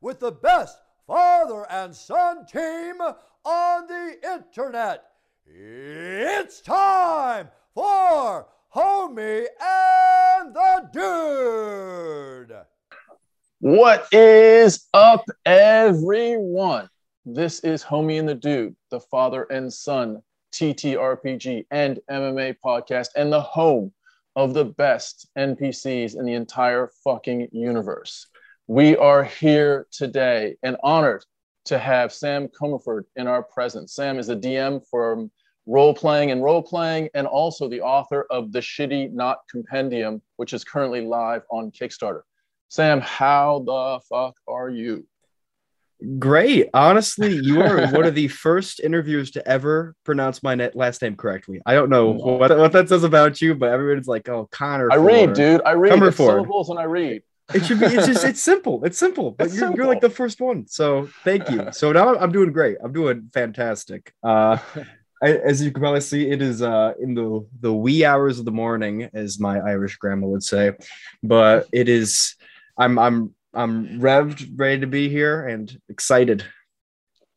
with the best father and son team on the internet. It's time for Homie and the Dude. What is up, everyone? This is Homie and the Dude, the father and son TTRPG and MMA podcast, and the home of the best NPCs in the entire fucking universe. We are here today and honored to have Sam Comerford in our presence. Sam is a DM for role playing and role playing, and also the author of The Shitty Not Compendium, which is currently live on Kickstarter. Sam, how the fuck are you? Great. Honestly, you are one of the first interviewers to ever pronounce my net last name correctly. I don't know what, what that says about you, but everybody's like, "Oh, Connor." I read, dude. I read syllables and I read. It should be. It's just. It's simple. It's simple. But It's you're, simple. you're like the first one. So thank you. So now I'm doing great. I'm doing fantastic. Uh, as you can probably see, it is uh in the the wee hours of the morning, as my Irish grandma would say. But it is. I'm I'm I'm revved, ready to be here, and excited.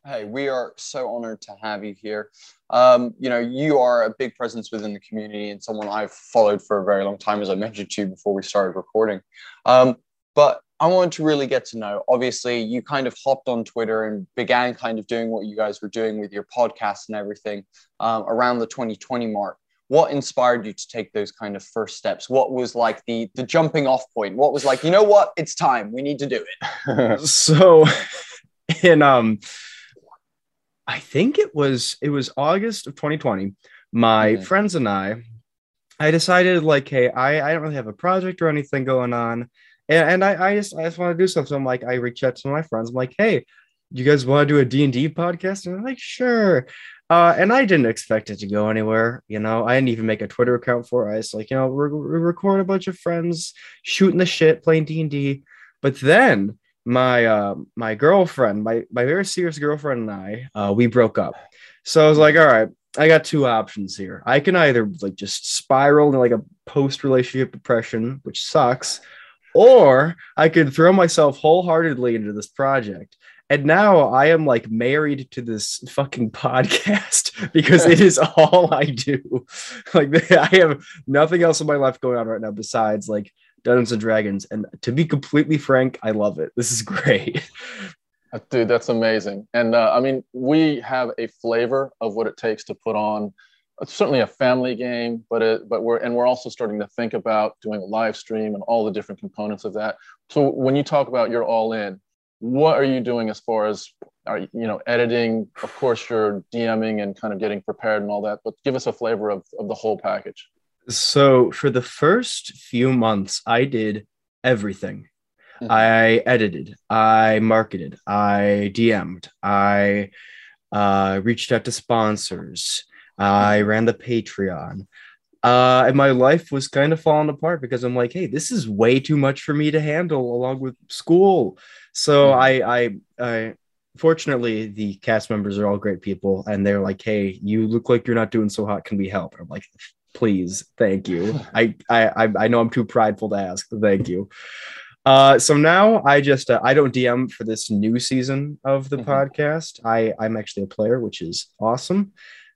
Hey, we are so honored to have you here. Um, you know, you are a big presence within the community and someone I've followed for a very long time, as I mentioned to you before we started recording. Um, but I wanted to really get to know. Obviously, you kind of hopped on Twitter and began kind of doing what you guys were doing with your podcast and everything um, around the 2020 mark. What inspired you to take those kind of first steps? What was like the the jumping off point? What was like, you know what, it's time. We need to do it. so in um i think it was it was august of 2020 my Mhm. friends and i i decided like hey i i don't really have a project or anything going on and, and i i just i just want to do something so i'm like i reach out to my friends i'm like hey you guys want to do a d&d podcast and they're like sure uh, and I didn't expect it to go anywhere. You know, I didn't even make a Twitter account for it. I was like, you know, we're, we're recording a bunch of friends shooting the shit, playing D and D. But then my uh my girlfriend my my very serious girlfriend and i uh we broke up. So i was like all right i got two options here. I can either like just spiral into like a post relationship depression which sucks or i could throw myself wholeheartedly into this project. And now i am like married to this fucking podcast because it is all i do. Like i have nothing else in my life going on right now besides like Dungeons and Dragons. And to be completely frank, I love it. This is great. Uh, Dude, that's amazing. And uh, I mean, we have a flavor of what it takes to put on uh, certainly a family game, but it, but we're and we're also starting to think about doing a live stream and all the different components of that. So when you talk about you're all in, what are you doing as far as are you you know editing? Of course, you're DMing and kind of getting prepared and all that, but give us a flavor of, of the whole package. So for the first few months, I did everything. Mhm. I edited, I marketed, I DM'd, I uh, reached out to sponsors, I ran the Patreon. Uh, and my life was kind of falling apart because I'm like, hey, this is way too much for me to handle along with school. So Mhm. I, I, I, fortunately, the cast members are all great people, and they're like, hey, you look like you're not doing so hot. Can we help? I'm like, please, thank you. I, I, I, know I'm too prideful to ask. but Thank you. Uh, so now I just uh, I don't DM for this new season of the Mhm. podcast. I I'm actually a player, which is awesome.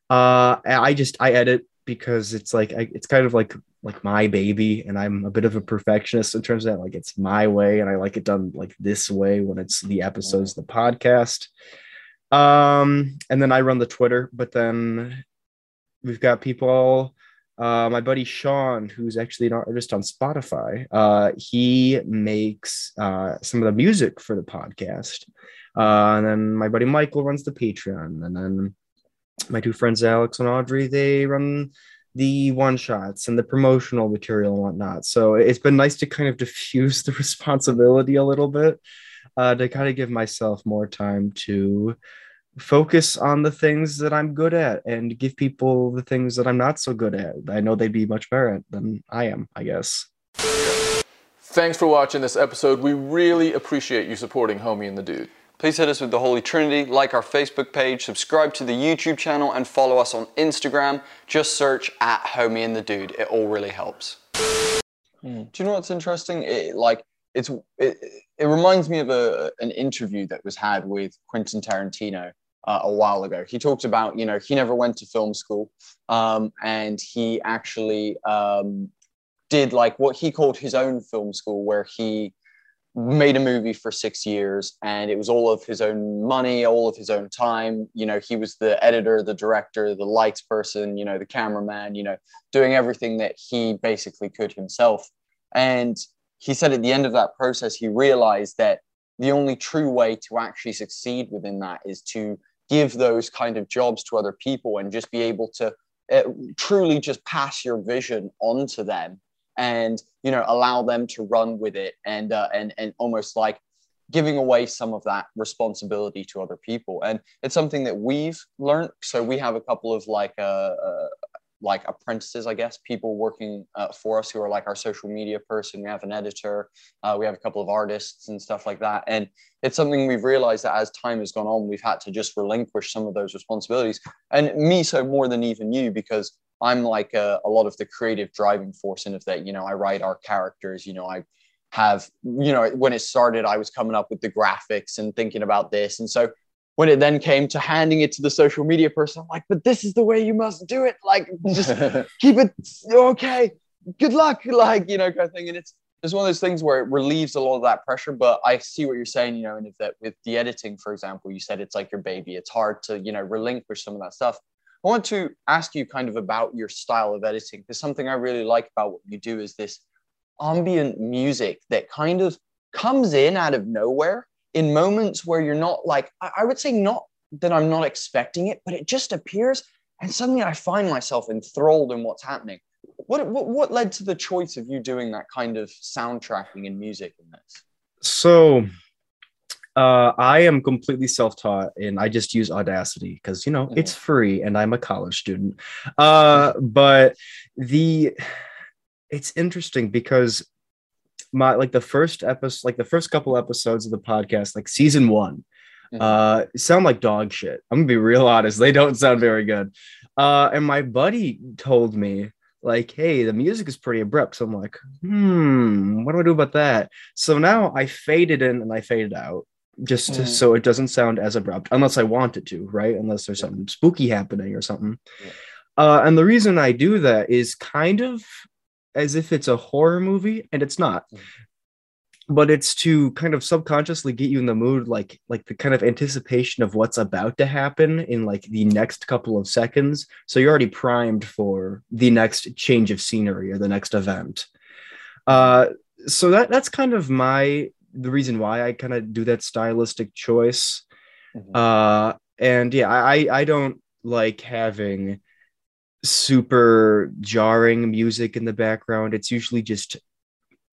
Uh, I just I edit because it's like I, it's kind of like like my baby, and I'm a bit of a perfectionist in terms of that. Like it's my way, and I like it done like this way when it's the episodes, the podcast. Um, and then I run the Twitter, but then we've got people uh, my buddy Sean, who's actually an artist on Spotify, uh, he makes uh, some of the music for the podcast. Uh, and then my buddy Michael runs the Patreon. And then my two friends, Alex and Audrey, they run the one shots and the promotional material and whatnot. So it's been nice to kind of diffuse the responsibility a little bit uh, to kind of give myself more time to focus on the things that I'm good at and give people the things that I'm not so good at. I know they'd be much better at than I am, I guess. Thanks for watching this episode. We really appreciate you supporting Homie and the Dude. Please hit us with the Holy Trinity, like our Facebook page, subscribe to the YouTube channel, and follow us on Instagram. Just search at Homie and the Dude. It all really helps. Hmm. Do you know what's interesting? It, like it's it, it reminds me of a an interview that was had with Quentin Tarantino uh, a while ago. He talked about you know he never went to film school, um, and he actually um, did like what he called his own film school, where he made a movie for six years and it was all of his own money all of his own time you know he was the editor the director the lights person you know the cameraman you know doing everything that he basically could himself and he said at the end of that process he realized that the only true way to actually succeed within that is to give those kind of jobs to other people and just be able to uh, truly just pass your vision on to them and you know allow them to run with it and uh, and and almost like giving away some of that responsibility to other people. And it's something that we've learned. So we have a couple of like uh, uh like apprentices i guess people working uh, for us who are like our social media person. We have an editor uh, we have a couple of artists and stuff like that. And it's something we've realized that as time has gone on we've had to just relinquish some of those responsibilities. And me so more than even you because I'm like a, a lot of the creative driving force in of that, you know, I write our characters, you know, I have, you know, when it started, I was coming up with the graphics and thinking about this. And so when it then came to handing it to the social media person, I'm like, but this is the way you must do it. Like, just keep it okay. Good luck. Like, you know, kind of thing. And it's, it's one of those things where it relieves a lot of that pressure. But I see what you're saying, you know, and if that with the editing, for example, you said it's like your baby. It's hard to, you know, relinquish some of that stuff. I want to ask you kind of about your style of editing because something I really like about what you do is this ambient music that kind of comes in out of nowhere in moments where you're not like, I would say not that I'm not expecting it, but it just appears and suddenly I find myself enthralled in what's happening. What, what, what led to the choice of you doing that kind of soundtracking and music in this? So uh, I am completely self-taught and I just use Audacity because you know mm-hmm. it's free and I'm a college student. Uh, but the it's interesting because my like the first episode, like the first couple episodes of the podcast, like season one, mm-hmm. uh, sound like dog shit. I'm gonna be real honest; they don't sound very good. Uh, and my buddy told me like, hey, the music is pretty abrupt. So I'm like, hmm, what do I do about that? So now I faded in and I faded out just mm. so it doesn't sound as abrupt unless I want it to, right? Unless there's something spooky happening or something. Yeah. Uh, and the reason I do that is kind of as if it's a horror movie, and it's not. Mm. But it's to kind of subconsciously get you in the mood, like like the kind of anticipation of what's about to happen in like the next couple of seconds. So you're already primed for the next change of scenery or the next event. Uh, so that that's kind of my the reason why I kind of do that stylistic choice. Mm-hmm. Uh, and yeah, I I don't like having super jarring music in the background. It's usually just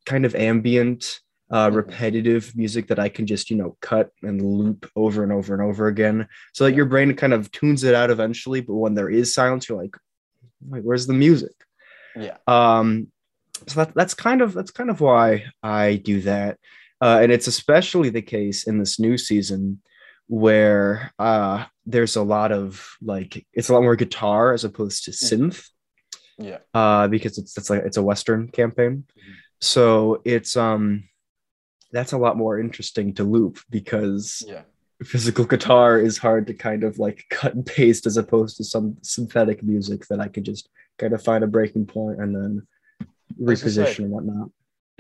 kind of ambient, uh, mm-hmm. repetitive music that I can just you know cut and loop over and over and over again, so that your brain kind of tunes it out eventually. But when there is silence, you're like, wait, where's the music? Yeah. Um. So that, that's kind of that's kind of why I do that. Uh, and it's especially the case in this new season where uh, there's a lot of like it's a lot more guitar as opposed to synth. Yeah. Uh, because it's it's like it's a western campaign, mm-hmm. so it's um that's a lot more interesting to loop because yeah. physical guitar is hard to kind of like cut and paste as opposed to some synthetic music that I could just kind of find a breaking point and then reposition and whatnot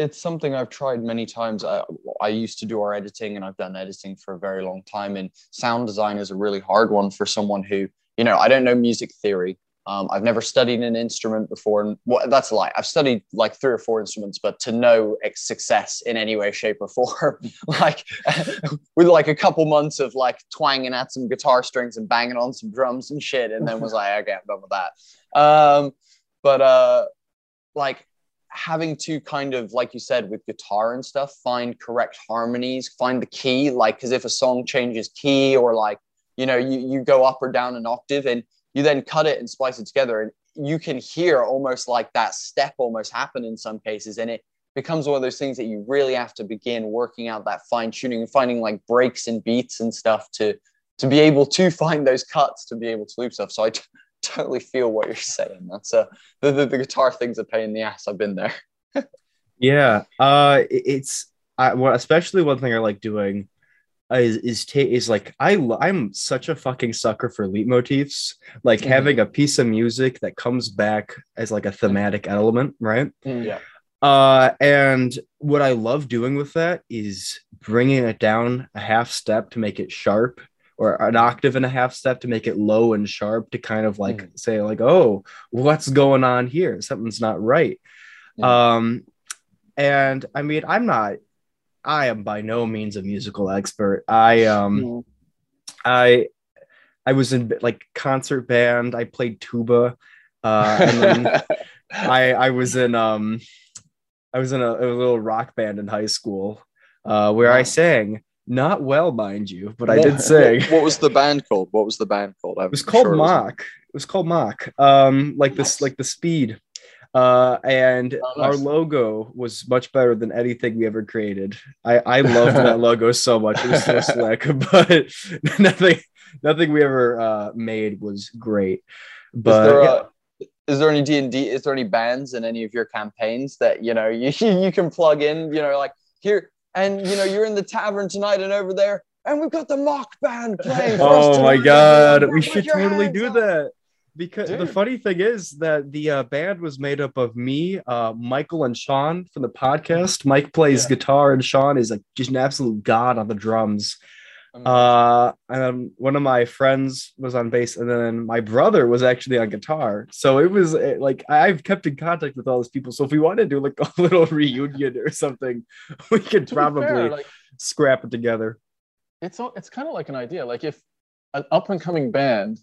it's something I've tried many times. I, I used to do our editing and I've done editing for a very long time. And sound design is a really hard one for someone who, you know, I don't know music theory. Um, I've never studied an instrument before. And well, that's a lie. I've studied like three or four instruments, but to know success in any way, shape, or form, like with like a couple months of like twanging at some guitar strings and banging on some drums and shit. And then was like, okay, I'm done with that. Um, but uh, like having to kind of like you said with guitar and stuff find correct harmonies find the key like because if a song changes key or like you know you, you go up or down an octave and you then cut it and splice it together and you can hear almost like that step almost happen in some cases and it becomes one of those things that you really have to begin working out that fine tuning and finding like breaks and beats and stuff to to be able to find those cuts to be able to loop stuff. So i totally feel what you're saying. That's a the, the, the guitar thing's a pain in the ass. I've been there. yeah, uh, it's I well, especially one thing I like doing is is ta- is like I I'm such a fucking sucker for leitmotifs. Like Mhm. having a piece of music that comes back as like a thematic element, right? Yeah. Uh, and what I love doing with that is bringing it down a half step to make it sharp, or an octave and a half step to make it low and sharp to kind of like say like, oh, what's going on here? Something's not right. Um, and I mean, I'm not. I am by no means a musical expert. I um. I I was in like concert band. I played tuba. Uh, and then I I was in um I was in a, a little rock band in high school uh where I sang not well mind you but I did sing What was the band called? What was the band called? I'm it was called sure mock it was called mock um like this like the speed uh and Oh, our logo was much better than anything we ever created I I loved that logo so much it was so slick but nothing nothing we ever uh made was great but is there, yeah. a, is there any D and D? Is there any bands in any of your campaigns that you know you you can plug in? You know, like here and you know you're in the tavern tonight and over there, and we've got the mock band playing. For us Oh my god, we should totally do up. that. Because the funny thing is that the uh, band was made up of me, uh, Michael, and Sean from the podcast. Mike plays Yeah. guitar, and Sean is like just an absolute god on the drums. Uh, and then one of my friends was on bass, and then my brother was actually on guitar. So it was eh, like I've kept in contact with all these people. So if we want to do like a little reunion or something, we could probably fair, like scrap it together. it's all- it's kind of like an idea. Like if an up and coming band,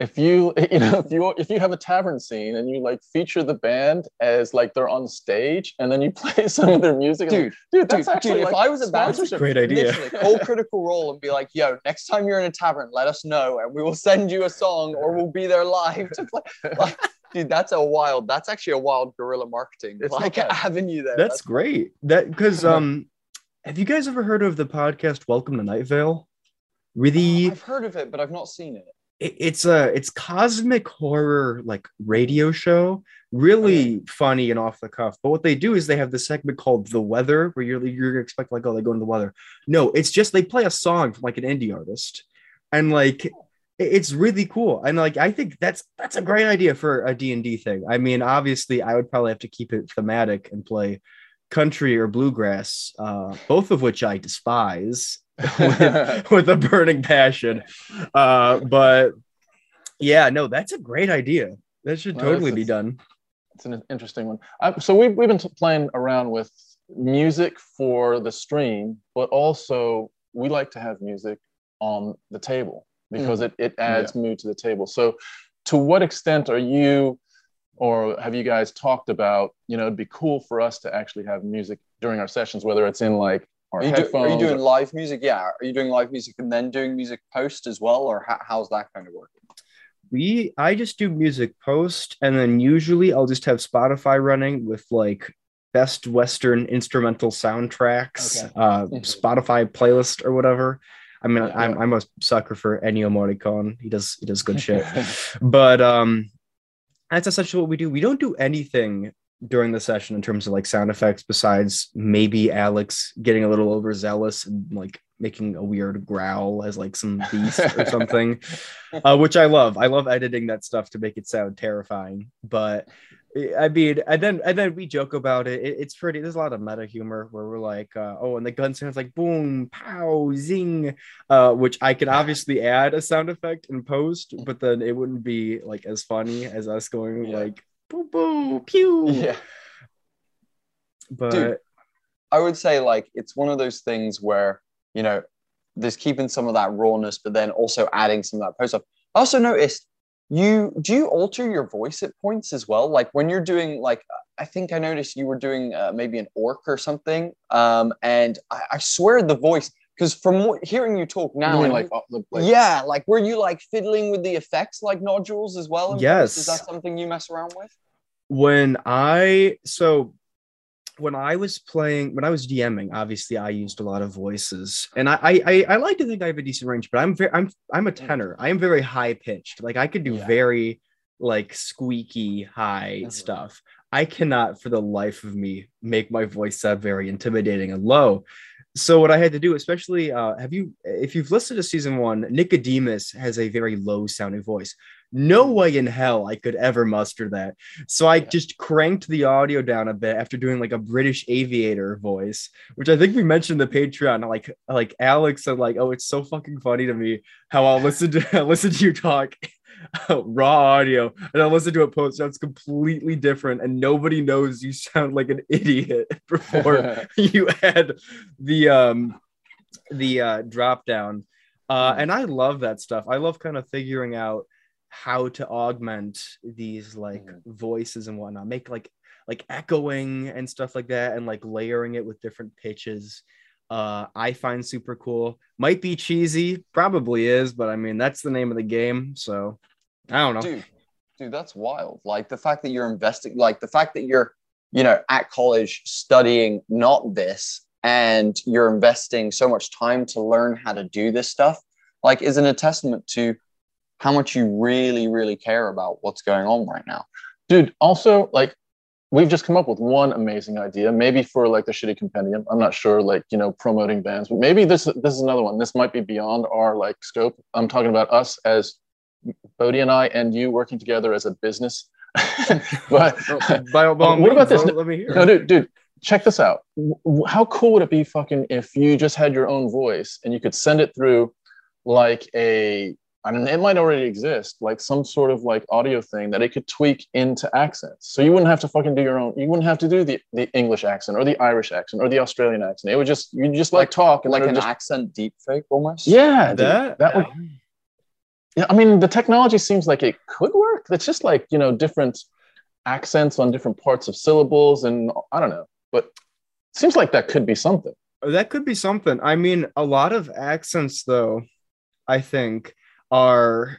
if you you know if you if you have a tavern scene and you like feature the band as like they're on stage and then you play some of their music, and, like, dude, dude, dude, that's dude, actually if like I was a band, sponsorship. Great idea. literally call Critical Role and be like, "Yo, next time you're in a tavern, let us know, and we will send you a song, or we'll be there live to play." Like, dude, that's a wild. That's actually a wild guerrilla marketing It's like bad. avenue there. That's great. That because um, have you guys ever heard of the podcast Welcome to Night Vale? Really, I've heard of it, but I've not seen it. It- it's a it's cosmic horror like radio show. Really funny and off the cuff. But what they do is they have this segment called The Weather, where you're you're gonna expect like oh they go into the weather. No, it's just they play a song from like an indie artist, and like it's really cool. And like I think that's that's a great idea for a D and D thing. I mean, obviously, I would probably have to keep it thematic and play country or bluegrass, uh, both of which I despise with, with a burning passion. Uh, but yeah, no, that's a great idea. That should No, totally be done. It's an interesting one. I, so we've, we've been t- playing around with music for the stream, but also we like to have music on the table because it, it adds mood to the table. So to what extent are you or have you guys talked about, you know, it'd be cool for us to actually have music during our sessions, whether it's in like Are you, do- are you doing live music? Yeah. Are you doing live music and then doing music post as well, or how, how's that kind of working? We I just do music post, and then usually I'll just have Spotify running with like best Western instrumental soundtracks, Okay. uh, Mhm. Spotify playlist or whatever. I mean, Yeah. I'm I'm a sucker for Ennio Morricone. He does he does good shit. but um that's essentially what we do we don't do anything during the session in terms of like sound effects besides maybe alex getting a little overzealous and like making a weird growl as like some beast or something uh, which i love i love editing that stuff to make it sound terrifying but I mean, and then and then we joke about it. it. It's pretty. There's a lot of meta humor where we're like, uh, oh, and the gun sounds like boom, pow, zing, uh, which I could obviously add a sound effect in post, but then it wouldn't be like as funny as us going Yeah. like boo boo pew. yeah. But Dude. I would say like it's one of those things where you know there's keeping some of that rawness, but then also adding some of that post stuff. I also noticed you do you alter your voice at points as well, like when you're doing like I think I noticed you were doing uh, maybe an orc or something, um, and I, I swear the voice because from what, hearing you talk now, and like, yeah, like were you like fiddling with the effects like nodules as well? Yes. is that something you mess around with? when I so when I was playing when I was DMing, obviously I used a lot of voices, and I I I, like to think I have a decent range, but I'm very I'm I'm a tenor. I am very high pitched. Like I could do Yeah. very like squeaky high Mhm. stuff. I cannot for the life of me make my voice sound very intimidating and low. So what I had to do, especially uh, have you if you've listened to season one, Nicodemus has a very low sounding voice. No way in hell I could ever muster that. So I just cranked the audio down a bit after doing like a British aviator voice, which I think we mentioned the Patreon. Like like Alex said, like, oh, it's so fucking funny to me how I'll listen to listen to you talk raw audio and I listen to a post sounds completely different and nobody knows you sound like an idiot before you add the um the uh drop down. Uh and I love that stuff. I love kind of figuring out how to augment these like Mhm. voices and whatnot, make like like echoing and stuff like that, and like layering it with different pitches. Uh, I find super cool. Might be cheesy, probably is, but I mean that's the name of the game. So I don't know. dude dude that's wild like the fact that you're investing like the fact that you're you know at college studying not this and you're investing so much time to learn how to do this stuff like isn't a testament to how much you really really care about what's going on right now dude also like we've just come up with one amazing idea maybe for like the shitty compendium. I'm not sure like you know promoting bands but maybe this this is another one. This might be beyond our like scope. I'm talking about us as bodie and i and you working together as a business. But oh, By, all- by all Oh, what about this? let- me hear. no dude dude check this out. How cool would it be fucking if you just had your own voice and you could send it through like a I don't it might already exist, like some sort of like audio thing that it could tweak into accents. So you wouldn't have to fucking do your own, you wouldn't have to do the, the English accent or the Irish accent or the Australian accent. It would just, you just like, Like- talk and like an just, accent deep fake almost yeah, dude, that that would, yeah, I mean, the technology seems like it could work. It's just like, you know, different accents on different parts of syllables. And I don't know, but it seems like that could be something. That could be something. I mean, a lot of accents, though, I think, are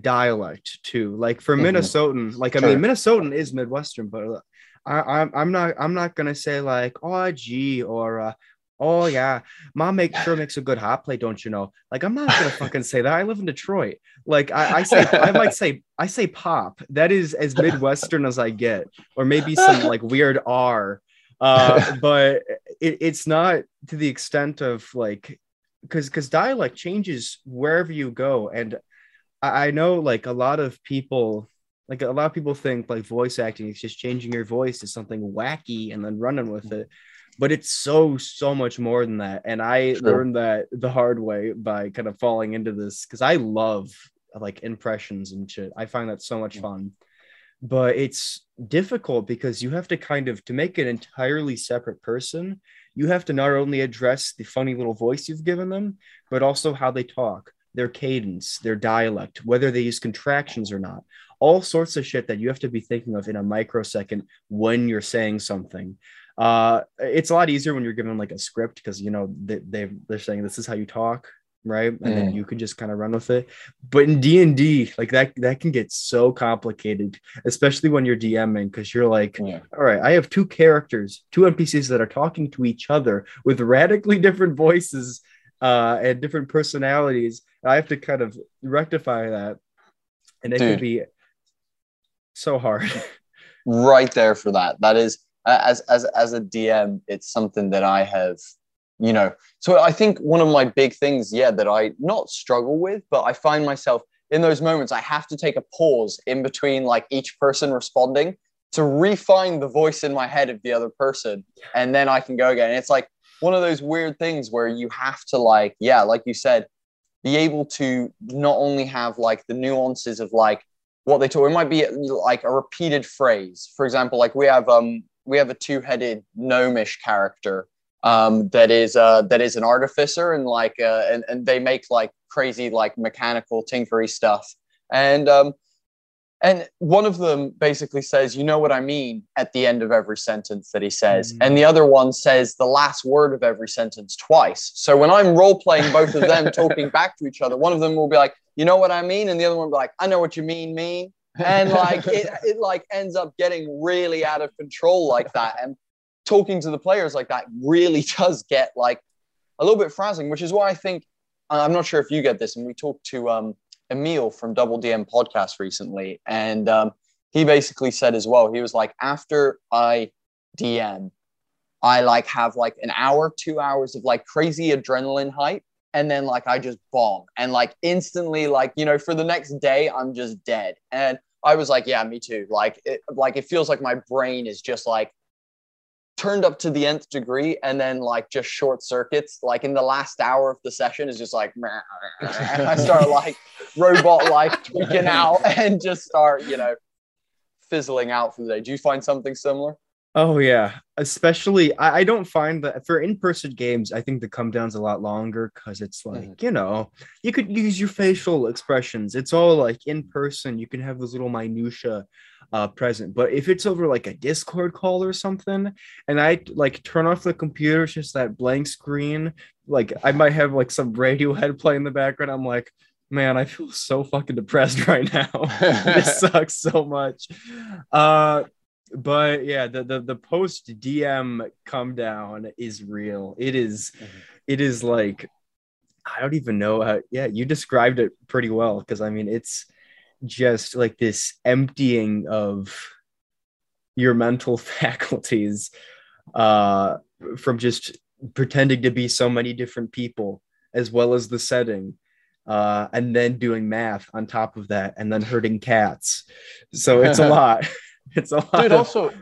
dialect too. Like for Mhm. Minnesotan, like I mean, Minnesotan is Midwestern, but uh, I, I'm I'm not I'm not gonna say like oh gee or uh, oh yeah, mom make sure makes a good hot plate, don't you know? Like I'm not gonna fucking say that. I live in Detroit. Like I, I say I might say I say pop. That is as Midwestern as I get, or maybe some like weird R. Uh, but it, it's not to the extent of like because because dialect changes wherever you go. And I, I know like a lot of people like a lot of people think like voice acting is just changing your voice to something wacky and then running with it. But it's so so much more than that. And i True. learned that the hard way by kind of falling into this because i love like impressions and shit. I find that so much Yeah. fun but it's difficult because you have to kind of to make an entirely separate person you have to not only address the funny little voice you've given them but also how they talk their cadence their dialect whether they use contractions or not. All sorts of shit that you have to be thinking of in a microsecond when you're saying something. Uh it's a lot easier when you're given like a script because you know they, they they're saying this is how you talk right and then Mm. you can just kind of run with it but in d&d like that that can get so complicated especially when you're dming because you're like yeah all right, I have two characters, two NPCs that are talking to each other with radically different voices uh, and different personalities. I have to kind of rectify that, and it Dude. can be so hard. right there for that. That is as as as a DM, it's something that I have, you know. So I think one of my big things, yeah, that I not struggle with, but I find myself in those moments I have to take a pause in between like each person responding to refine the voice in my head of the other person, and then I can go again. It's like one of those weird things where you have to like, yeah, like you said, be able to not only have like the nuances of like what they talk. It might be like a repeated phrase. For example, like we have um we have a two-headed gnomish character um that is uh that is an artificer and like uh and, and they make like crazy like mechanical tinkery stuff. And um and one of them basically says, you know what I mean, at the end of every sentence that he says. Mhm. And the other one says the last word of every sentence twice. So when I'm role playing both of them talking back to each other, one of them will be like, you know what I mean? And the other one will be like, I know what you mean, mean. And like it, it like ends up getting really out of control like that. And talking to the players like that really does get like a little bit frazzling, which is why I think I'm not sure if you get this. And we talked to um Emil from Double DM podcast recently, and um, he basically said as well, he was like, after I DM, I like have like an hour, two hours of like crazy adrenaline hype. And then like I just bomb and like instantly, like, you know, for the next day, I'm just dead. And I was like, yeah, me too. Like it like it feels like my brain is just like turned up to the nth degree and then like just short circuits. Like in the last hour of the session is just like and i start like robot like tweaking out and just start you know fizzling out for the day. Do you find something similar Oh yeah, especially I, I don't find that for in-person games, I think the come down's a lot longer because it's like Mhm. you know you could use your facial expressions. It's all like in person. You can have those little minutia uh, present. But if it's over like a Discord call or something, and I like turn off the computer, it's just that blank screen. Like I might have like some Radiohead play in the background. I'm like, man, I feel so fucking depressed right now. this sucks so much. Uh, but yeah, the the, the post DM come down is real. It is- Mhm. it is like I don't even know how. Yeah, you described it pretty well because I mean it's just like this emptying of your mental faculties uh from just pretending to be so many different people as well as the setting uh and then doing math on top of that and then hurting cats so it's a lot it's a lot dude of- also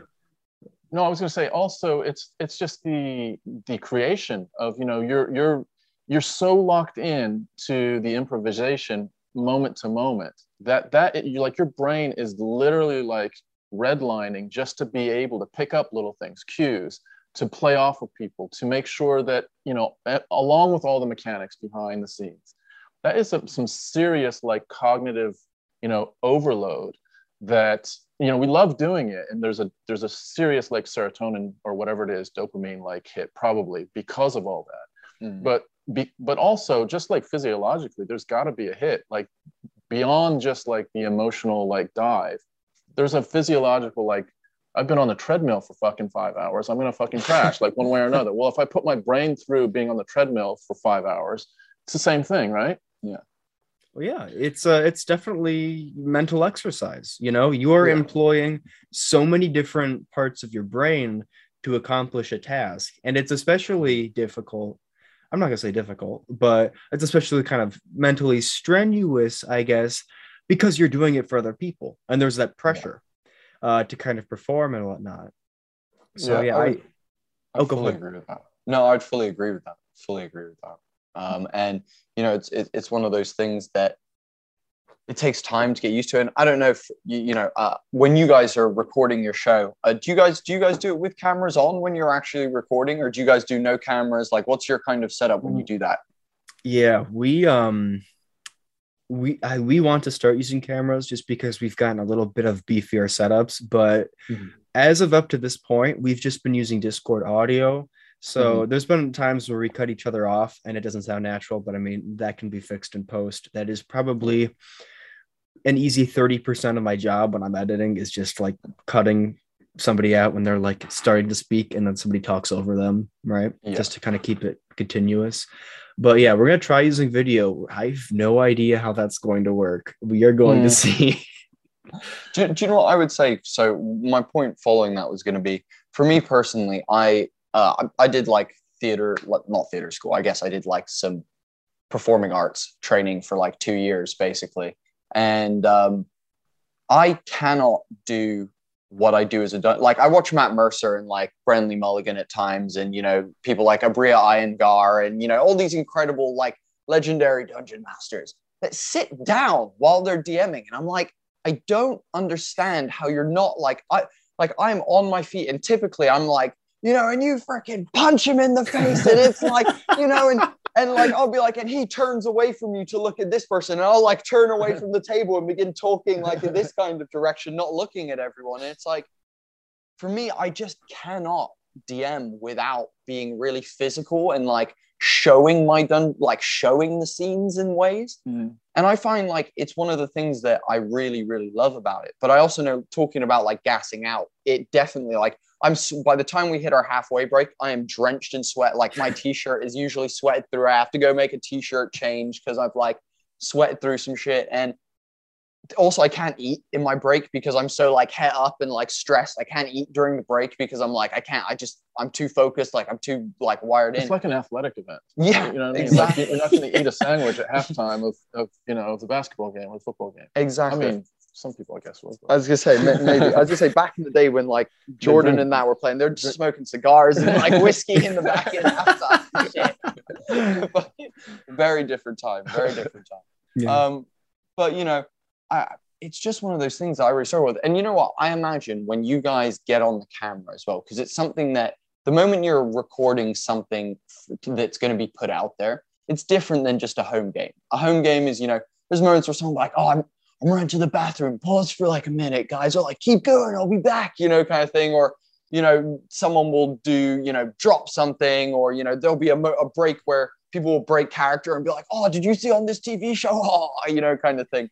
no i was going to say also it's it's just the the creation of you know you're you're you're so locked in to the improvisation moment to moment that that you like your brain is literally like redlining just to be able to pick up little things cues to play off of people to make sure that you know along with all the mechanics behind the scenes that is some, some serious like cognitive you know overload that you know we love doing it and there's a there's a serious like serotonin or whatever it is dopamine like hit probably because of all that. Mm. but be, but also just like physiologically there's got to be a hit like beyond just like the emotional like dive. There's a physiological like i've been on the treadmill for fucking five hours i'm gonna fucking crash like one way or another. Well if i put my brain through being on the treadmill for five hours it's the same thing right? Well, yeah, it's uh, it's definitely mental exercise. You know, you are Yeah. employing so many different parts of your brain to accomplish a task, and it's especially difficult. I'm not gonna say difficult, but it's especially kind of mentally strenuous, I guess, because you're doing it for other people, and there's that pressure uh, to kind of perform and whatnot. So Yeah, yeah, I I, would- I Oh, fully agree with that. No, I'd fully agree with that. Fully agree with that. Um, and you know, it's it, it's one of those things that it takes time to get used to. And I don't know if you, you know uh, when you guys are recording your show, uh, do you guys do you guys do it with cameras on when you're actually recording, or do you guys do no cameras? Like, what's your kind of setup when you do that? Yeah, we um we I, we want to start using cameras just because we've gotten a little bit of beefier setups, but Mhm. as of up to this point, we've just been using Discord audio. So there's been times where we cut each other off and it doesn't sound natural, but I mean that can be fixed in post. That is probably an easy 30% of my job when I'm editing is just like cutting somebody out when they're like starting to speak and then somebody talks over them, right? Yeah. Just to kind of keep it continuous. But yeah, we're gonna try using video. I have no idea how that's going to work. We are going to Hmm. see. Do, do you know what I would say? So my point following that was going to be for me personally, I uh, I, I did like theater, not theater school. I guess I did like some performing arts training for like two years basically, and um, I cannot do what I do as a like I watch Matt Mercer and like Brennan Lee Mulligan at times, and you know people like Aabria Iyengar and you know all these incredible like legendary dungeon masters that sit down while they're DMing, and I'm like. I don't understand how you're not like I like I'm on my feet and typically I'm like you know and you freaking punch him in the face and it's like you know and and like I'll be like and he turns away from you to look at this person and I'll like turn away from the table and begin talking like in this kind of direction not looking at everyone and it's like for me I just cannot DM without being really physical and like showing my done like showing the scenes in ways mm-hmm. and I find like it's one of the things that I really, really love about it. But I also know talking about like gassing out, it definitely like I'm by the time we hit our halfway break, I am drenched in sweat. Like my t-shirt is usually sweated through. I have to go make a t-shirt change because I've like sweated through some shit. And also I can't eat in my break because I'm so like head up and like stressed. I can't eat during the break because I'm like I can't. I just I'm too focused. Like I'm too like wired in. It's like an athletic event. yeah, You know what I mean? exactly. Like, you're not going to eat a sandwich at halftime of, of you know of the basketball game or the football game. I exactly. mean, some people I guess will. I was gonna say maybe. I was gonna say back in the day when like Jordan and that were playing, they're just smoking cigars and like whiskey in the back in halftime. and shit. But very different time. Very different time. Yeah. Um, but you know, I it's just one of those things I really struggle with. And you know what? I imagine when you guys get on the camera as well, because it's something that the moment you're recording something that's going to be put out there, it's different than just a home game. A home game is, you know, there's moments where someone's like, oh, I'm I'm running to the bathroom, pause for like a minute, guys, or like keep going, I'll be back, you know, kind of thing. Or, you know, someone will do, you know, drop something, or you know, there'll be a, a break where people will break character and be like, oh, did you see on this TV show? Oh, you know, kind of thing.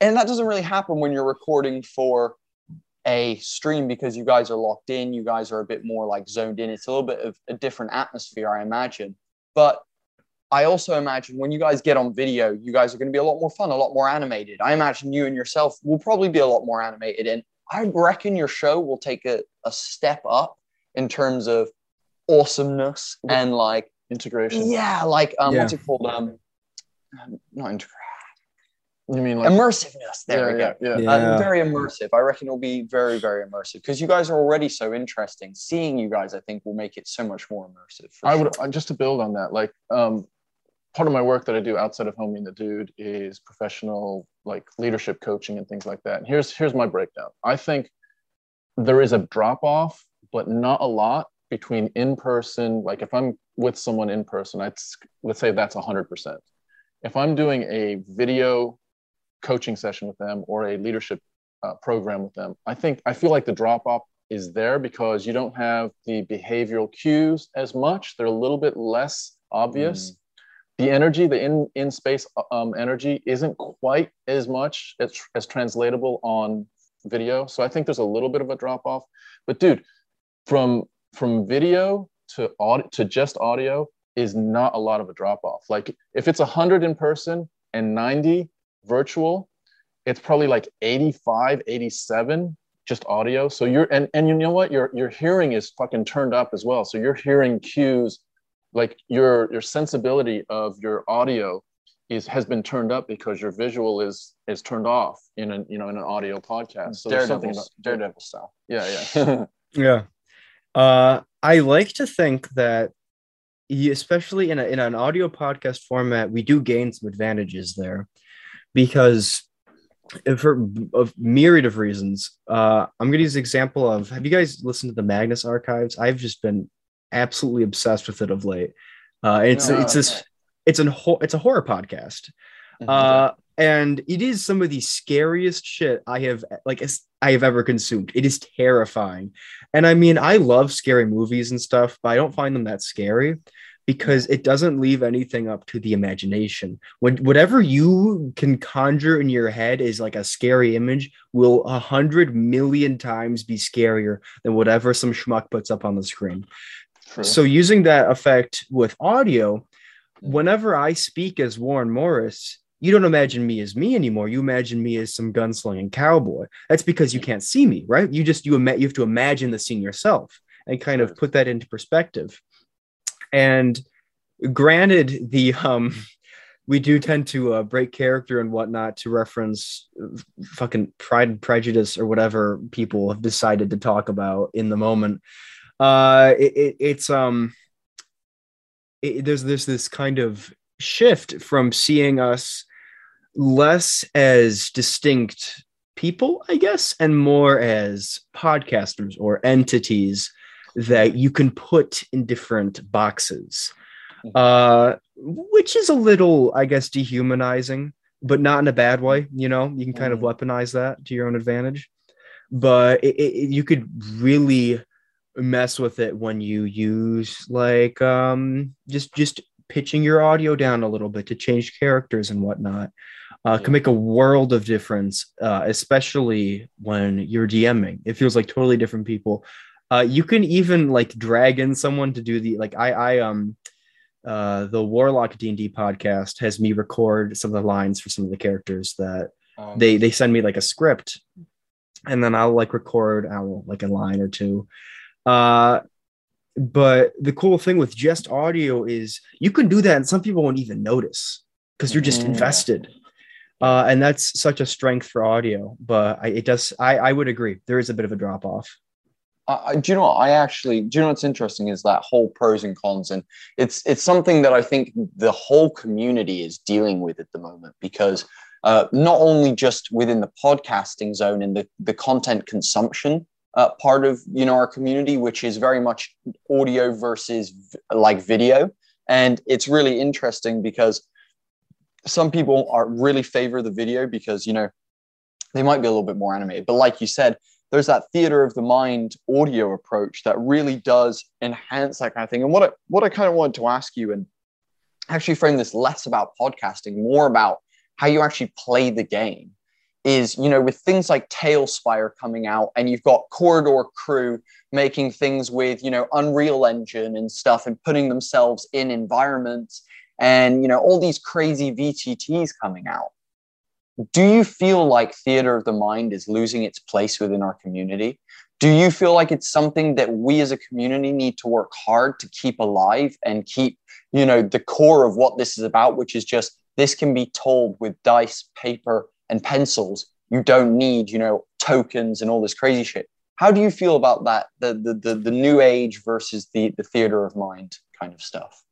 And that doesn't really happen when you're recording for a stream because you guys are locked in. You guys are a bit more like zoned in. It's a little bit of a different atmosphere, I imagine. But I also imagine when you guys get on video, you guys are going to be a lot more fun, a lot more animated. I imagine you and yourself will probably be a lot more animated. And I reckon your show will take a, a step up in terms of awesomeness and like Integration. yeah, like um, Yeah. what's it called? Um, not integration, You mean like immersiveness. There we yeah, go. Yeah, yeah. Uh, Yeah. very immersive. I reckon it'll be very, very immersive because you guys are already so interesting. Seeing you guys, I think, will make it so much more immersive. For I sure. would uh, just to build on that, like um, part of my work that I do outside of Homie and the Dude is professional like leadership coaching and things like that. And here's here's my breakdown. I think there is a drop off, but not a lot between in person. Like if I'm with someone in person, I'd let's say that's hundred percent. If I'm doing a video coaching session with them or a leadership uh, program with them, I think I feel like the drop off is there because you don't have the behavioral cues as much. They're a little bit less obvious. The energy, the in in space um, energy, isn't quite as much as, as translatable on video. So I think there's a little bit of a drop off. But dude, from from video to audio to just audio is not a lot of a drop off. Like if it's 100 in person and 90 virtual, it's probably like 85, 87 just audio. So you're and and you know what? Your your hearing is fucking turned up as well. So you're hearing cues like your your sensibility of your audio is has been turned up because your visual is is turned off in a you know in an audio podcast. So there's something Daredevil, about Daredevil style. yeah, yeah. Yeah. Uh, I like to think that, especially in, a, in an audio podcast format, we do gain some advantages there because for a myriad of reasons. Uh, I'm going to use the example of have you guys listened to the Magnus Archives? I've just been absolutely obsessed with it of late. Uh, it's No, it's this it's an it's a horror podcast. Uh, and it is some of the scariest shit I have like I have ever consumed. It is terrifying, and I mean I love scary movies and stuff, but I don't find them that scary because it doesn't leave anything up to the imagination. When whatever you can conjure in your head is like a scary image will a hundred million times be scarier than whatever some schmuck puts up on the screen. True. So using that effect with audio, whenever I speak as Warren Morris, you don't imagine me as me anymore. You imagine me as some gunslinging cowboy. That's because you can't see me, right? You just you ima- you have to imagine the scene yourself and kind of put that into perspective. And granted, the um, we do tend to uh, break character and whatnot to reference uh, fucking Pride and Prejudice or whatever people have decided to talk about in the moment. Uh, it, it, it's um, it, there's there's this kind of shift from seeing us less as distinct people, I guess, and more as podcasters or entities that you can put in different boxes, uh, which is a little, I guess, dehumanizing, but not in a bad way. You know, you can kind of weaponize that to your own advantage, but it, it, you could really mess with it when you use like um just just pitching your audio down a little bit to change characters and whatnot uh, can make a world of difference, uh, especially when you're DMing. It feels like totally different people. Uh, you can even like drag in someone to do the like I I um uh the Warlock D and D podcast has me record some of the lines for some of the characters that Um, they they send me like a script and then i'll like record i will like a line or two uh but the cool thing with just audio is you can do that and some people won't even notice because you're just Mhm. invested. Uh and that's such a strength for audio but I, it does i i would agree. There is a bit of a drop off I, I- do you know what? I actually do you know what's interesting is that whole pros and cons and it's it's something that I think the whole community is dealing with at the moment because uh, not only just within the podcasting zone and the, the content consumption uh, part of you know our community which is very much audio versus like video. And it's really interesting because some people are really favor the video because you know they might be a little bit more animated. But like you said there's that theater of the mind audio approach that really does enhance that kind of thing. And what I, what I kind of wanted to ask you and actually frame this less about podcasting, more about how you actually play the game is, you know, with things like TaleSpire coming out and you've got Corridor Crew making things with, you know, Unreal Engine and stuff and putting themselves in environments and, you know, all these crazy VTTs coming out. Do you feel like theater of the mind is losing its place within our community? Do you feel like it's something that we as a community need to work hard to keep alive and keep you know the core of what this is about which is just this can be told with dice paper and pencils you don't need you know tokens and all this crazy shit how do you feel about that the the the, the new age versus the the theater of mind kind of stuff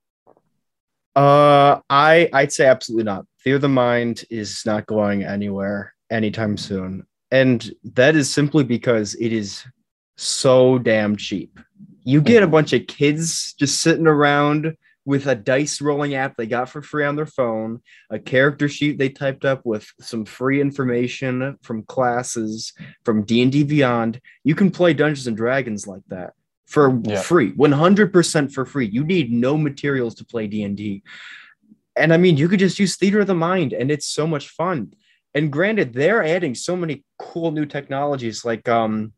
Uh, I I'd say absolutely not. Theater of the Mind is not going anywhere anytime soon, and that is simply because it is so damn cheap. You get a bunch of kids just sitting around with a dice rolling app they got for free on their phone, a character sheet they typed up with some free information from classes from D&D Beyond. You can play Dungeons and Dragons like that for Yeah. free, 100% for free. You need no materials to play D&D. And I mean, you could just use Theater of the Mind and it's so much fun. And granted, they're adding so many cool new technologies like um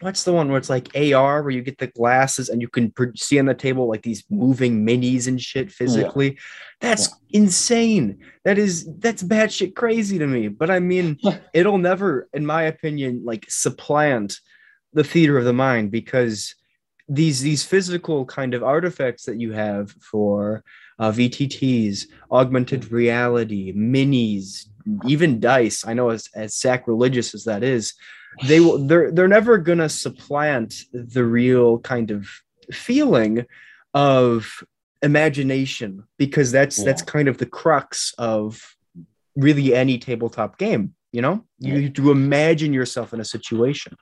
what's the one where it's like AR where you get the glasses and you can see on the table like these moving minis and shit physically. That's insane. That is that's batshit crazy to me. But I mean, it'll never, in my opinion, like supplant the theater of the mind because these these physical kind of artifacts that you have for uh, VTTs, augmented reality, minis, even dice. I know as as sacrilegious as that is, they will they're they're never gonna supplant the real kind of feeling of imagination because that's that's kind of the crux of really any tabletop game. You know, you Yeah. have to imagine yourself in a situation.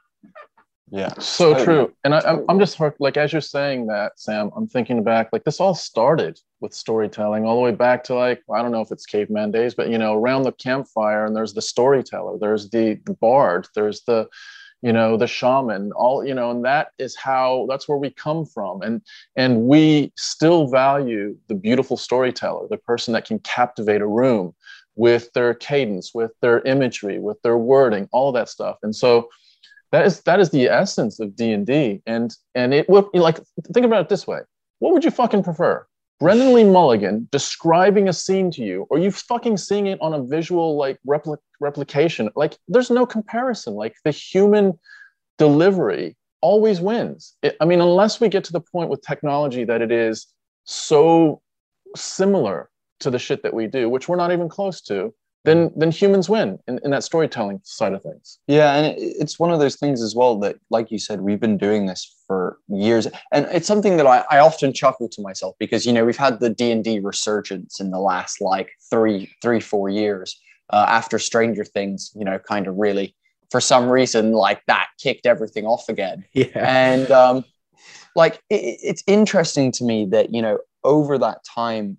yeah So true. And I, I'm, I'm just like, as you're saying that, Sam, I'm thinking back, like, this all started with storytelling all the way back to, like, I don't know if it's caveman days, but, you know, around the campfire, and there's the storyteller, there's the, the bard, there's the, you know, the shaman, all, you know, and that is how, that's where we come from. And, and we still value the beautiful storyteller, the person that can captivate a room with their cadence, with their imagery, with their wording, all that stuff. And so, that is that is the essence of d&d and and it would like think about it this way what would you fucking prefer brennan lee mulligan describing a scene to you or you fucking seeing it on a visual like repli- replication like there's no comparison. Like the human delivery always wins. It- i mean unless we get to the point with technology that it is so similar to the shit that we do which we're not even close to then then humans win in, in that storytelling side of things Yeah, and it, it's one of those things as well that, like you said, we've been doing this for years, and it's something that I, I often chuckle to myself because you know we've had the D and D resurgence in the last like three, three, four years uh, after Stranger Things, you know, kind of really for some reason like that kicked everything off again Yeah. and um, like it, it's interesting to me that you know over that time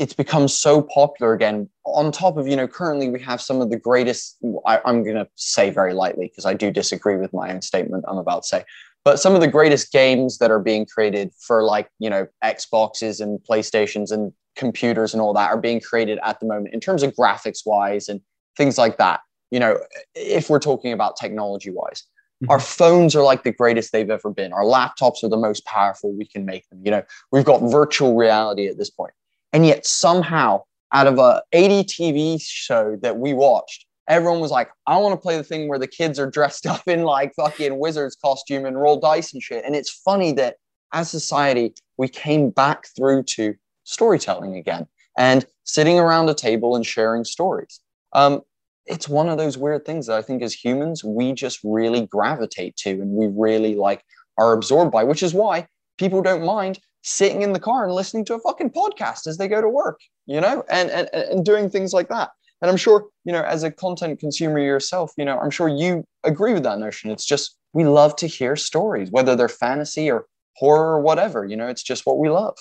it's become so popular again. On top of you know currently we have some of the greatest I, i'm going to say very lightly because i do disagree with my own statement i'm about to say but some of the greatest games that are being created for like you know xboxes and playstations and computers and all that are being created at the moment in terms of graphics wise and things like that. You know if we're talking about technology wise mm-hmm. our phones are like the greatest they've ever been. Our laptops are the most powerful we can make them. You know we've got virtual reality at this point and yet somehow out of a 80 tv show that we watched everyone was like, I want to play the thing where the kids are dressed up in like fucking wizards costume and roll dice and shit. And it's funny that as society, we came back through to storytelling again and sitting around a table and sharing stories. Um, it's one of those weird things that I think as humans, we just really gravitate to and we really like are absorbed by, which is why people don't mind sitting in the car and listening to a fucking podcast as they go to work, you know, and, and, and doing things like that. And I'm sure, you know, as a content consumer yourself, you know, I'm sure you agree with that notion. It's just we love to hear stories, whether they're fantasy or horror or whatever, you know, it's just what we love.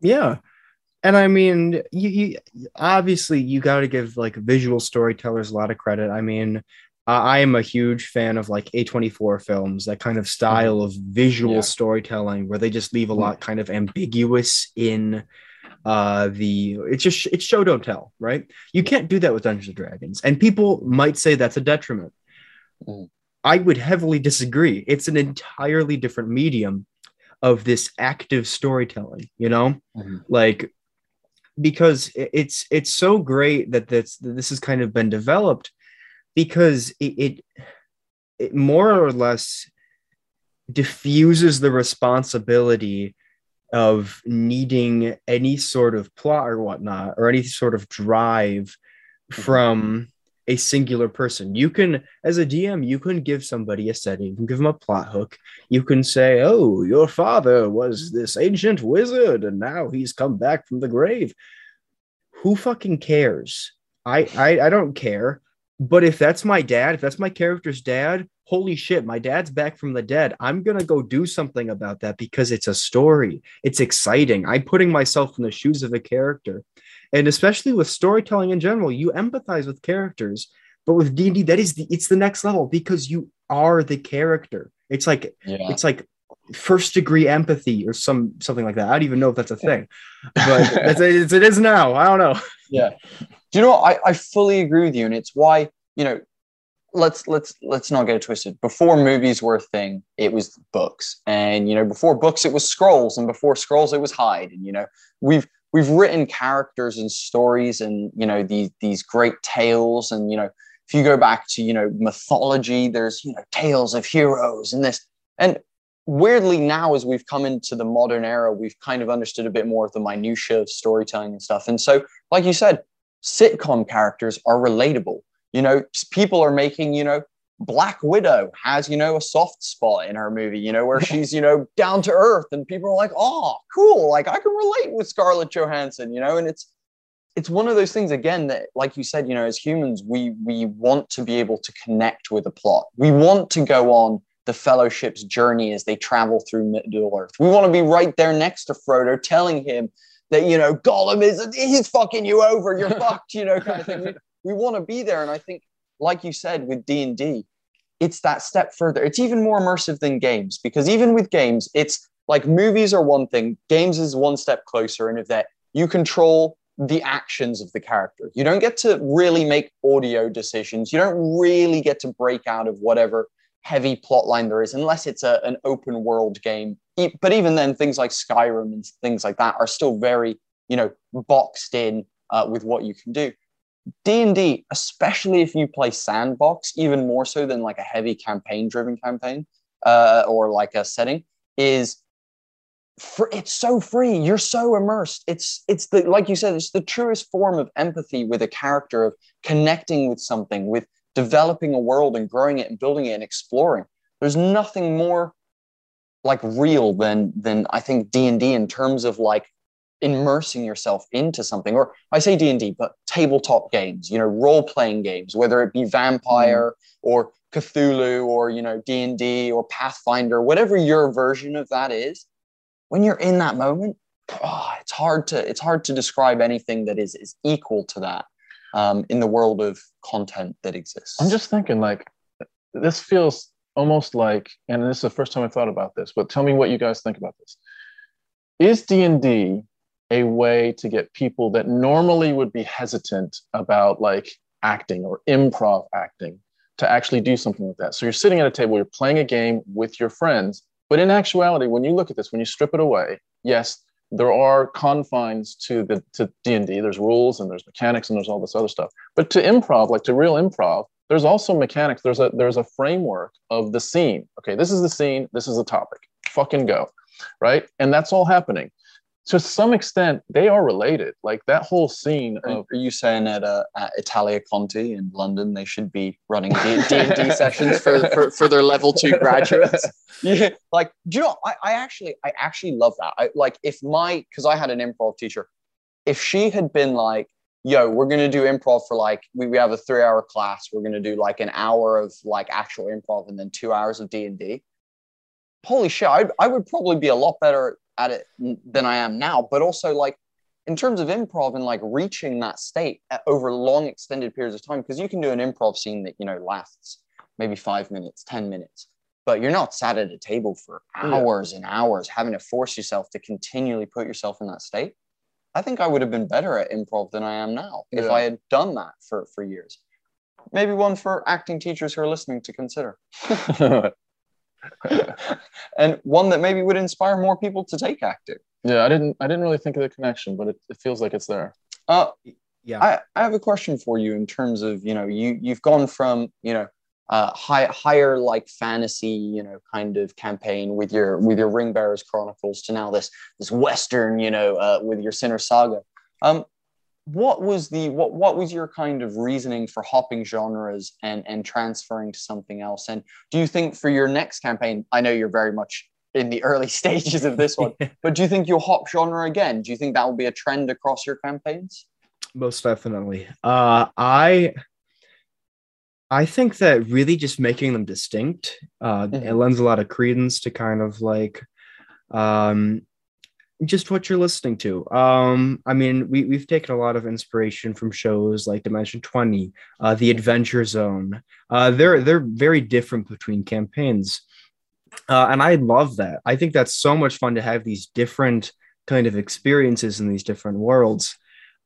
Yeah. And I mean, you, you obviously you got to give like visual storytellers a lot of credit. I mean, I am a huge fan of like A24 films, that kind of style mm-hmm. of visual yeah. storytelling where they just leave a lot kind of ambiguous in uh the it's just it's show don't tell right you can't do that with dungeons and dragons and people might say that's a detriment mm. i would heavily disagree it's an entirely different medium of this active storytelling you know mm-hmm. like because it's it's so great that this this has kind of been developed because it, it, it more or less diffuses the responsibility of needing any sort of plot or whatnot or any sort of drive from a singular person. You can, as a DM, you can give somebody a setting, you can give them a plot hook. You can say, Oh, your father was this ancient wizard and now he's come back from the grave. Who fucking cares? I, I, I don't care. But if that's my dad, if that's my character's dad, holy shit, my dad's back from the dead. I'm going to go do something about that because it's a story. It's exciting. I'm putting myself in the shoes of a character. And especially with storytelling in general, you empathize with characters. But with D&D, that is the it's the next level because you are the character. It's like yeah. it's like first degree empathy or some something like that. I don't even know if that's a thing, but it's, it's, it is now. I don't know. Yeah. Do you know what? I, I fully agree with you. And it's why, you know, let's let's let's not get it twisted. Before movies were a thing, it was books. And you know, before books it was scrolls, and before scrolls it was hide. And you know, we've we've written characters and stories and you know these these great tales. And you know, if you go back to, you know, mythology, there's you know tales of heroes and this. And weirdly now as we've come into the modern era, we've kind of understood a bit more of the minutia of storytelling and stuff. And so, like you said, sitcom characters are relatable. You know, people are making, you know, Black Widow has, you know, a soft spot in her movie, you know, where she's, you know, down to earth and people are like, oh, cool. Like I can relate with Scarlett Johansson, you know, and it's, it's one of those things again that like you said you know as humans we we want to be able to connect with a plot we want to go on the fellowship's journey as they travel through middle earth we want to be right there next to frodo telling him that you know Gollum is he's fucking you over, you're fucked, you know, kind of thing. We, we want to be there, and I think, like you said with D and D, it's that step further. It's even more immersive than games because even with games, it's like movies are one thing, games is one step closer, and if that you control the actions of the character. You don't get to really make audio decisions. You don't really get to break out of whatever heavy plot line there is unless it's a, an open world game. But even then things like skyrim and things like that are still very you know boxed in uh, with what you can do. D&d especially if you play sandbox even more so than like a heavy campaign driven campaign uh, or like a setting is for, it's so free. You're so immersed. It's it's the like you said it's the truest form of empathy with a character of connecting with something with developing a world and growing it and building it and exploring. There's nothing more like real than than I think D and D in terms of like immersing yourself into something. Or I say D and D, but tabletop games, you know, role playing games, whether it be Vampire mm. or Cthulhu or you know D and D or Pathfinder, whatever your version of that is. When you're in that moment, oh, it's hard to it's hard to describe anything that is is equal to that um, in the world of content that exists. I'm just thinking, like, this feels almost like, and this is the first time I thought about this, but tell me what you guys think about this. Is D&D a way to get people that normally would be hesitant about like acting or improv acting to actually do something like that? So you're sitting at a table, you're playing a game with your friends, but in actuality, when you look at this, when you strip it away, yes, there are confines to the to d&d there's rules and there's mechanics and there's all this other stuff. But to improv like to real improv there's also mechanics. There's a there's a framework of the scene. Okay this is the scene. This is the topic. Fucking go. Right? And that's all happening to some extent they are related like that whole scene of are you saying at, uh, at Italia Conti in London they should be running D and D sessions for, for, for their level two graduates? yeah, like do you know? I, I actually I actually love that. I like if my because I had an improv teacher, if she had been like, "Yo, we're gonna do improv for like we, we have a three hour class. We're gonna do like an hour of like actual improv and then two hours of D and D." Holy shit! I I would probably be a lot better at it than I am now. But also like in terms of improv and like reaching that state at, over long extended periods of time because you can do an improv scene that you know lasts maybe five minutes ten minutes but you're not sat at a table for hours and hours having to force yourself to continually put yourself in that state. I think i would have been better at improv than i am now if i had done that for for years. Maybe one for acting teachers who are listening to consider and one that maybe would inspire more people to take acting yeah i didn't i didn't really think of the connection but it, it feels like it's there uh, Yeah. I, I have a question for you in terms of you know you you've gone from you know uh, high, higher like fantasy you know kind of campaign with your with your Ring Bearers Chronicles to now this this western you know uh, with your Sinner Saga. Um, what was the what what was your kind of reasoning for hopping genres and and transferring to something else? And do you think for your next campaign, I know you're very much in the early stages of this one, but do you think you'll hop genre again? Do you think that will be a trend across your campaigns? most definitely uh i i think that really just making them distinct uh it Mhm. lends a lot of credence to kind of like um just what you're listening to. Um i mean we, we've taken a lot of inspiration from shows like dimension 20 uh the adventure zone. Uh they're they're very different between campaigns. Uh, and i love that. I think that's so much fun to have these different kind of experiences in these different worlds.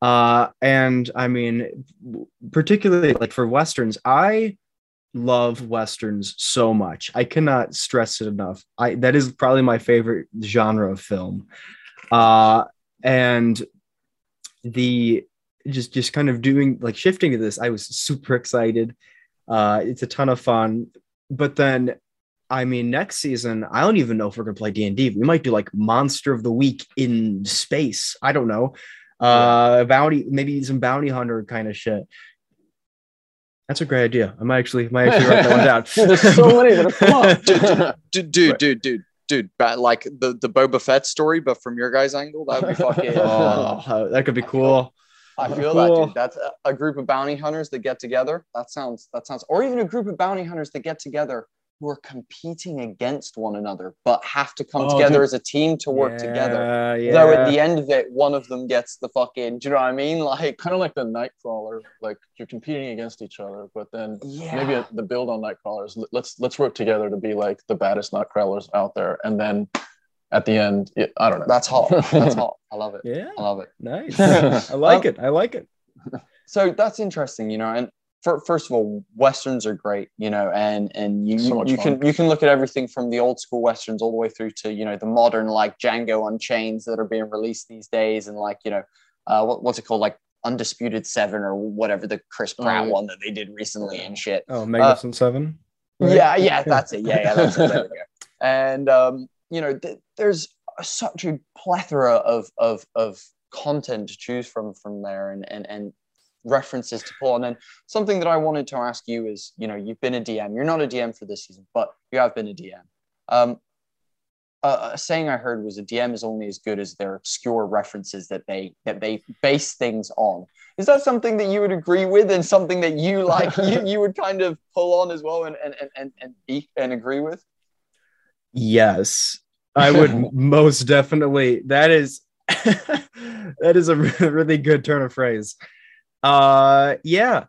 Uh and i mean particularly like for westerns i love westerns so much. I cannot stress it enough. I that is probably my favorite genre of film uh and the just just kind of doing like shifting to this i was super excited. Uh it's a ton of fun. But then i mean next season i don't even know if we're gonna play d&d we might do like monster of the week in space. I don't know. Uh bounty maybe some bounty hunter kind of shit. That's a great idea. I might actually might actually write that one down. There's so many that are fun. dude, dude, dude, dude, dude, ba- like the the Boba Fett story, but from your guys' angle, that would be fucking. oh that could be cool I feel cool. that, dude. That's a, a group of bounty hunters that get together. That sounds. That sounds. Or even a group of bounty hunters that get together who are competing against one another, but have to come Oh, together dude. as a team to work together. yeah, Though at the end of it, one of them gets the fucking. Do you know what I mean? Like, kind of like the Nightcrawler, like you're competing against each other, but then yeah. maybe the build on Nightcrawlers. Let's let's work together to be like the baddest Nightcrawlers out there, and then at the end, yeah, I don't know. That's hot. That's hot. I love it. yeah I love it. nice i like Um, it i like it so that's interesting you know and first of all westerns are great you know and and you So you, can you can look at everything from the old school westerns all the way through to you know the modern like django unchained that are being released these days and like you know uh what, what's it called? Like undisputed seven or whatever the chris Oh, pratt yeah. one that they did recently and shit. Oh magnificent seven? Right? yeah yeah that's it. Yeah yeah that's it. There we go. And um you know th- there's such a plethora of of of content to choose from from there and and and references to pull on and something that i wanted to ask you is you know you've been a dm you're not a dm for this season but you have been a dm um a a saying i heard was a dm is only as good as their obscure references that they that they base things on. Is that something that you would agree with and something that you like you, you would kind of pull on as well and and and and, and, and agree with? Yes, I would most definitely. That is that is a really good turn of phrase. Uh, yeah,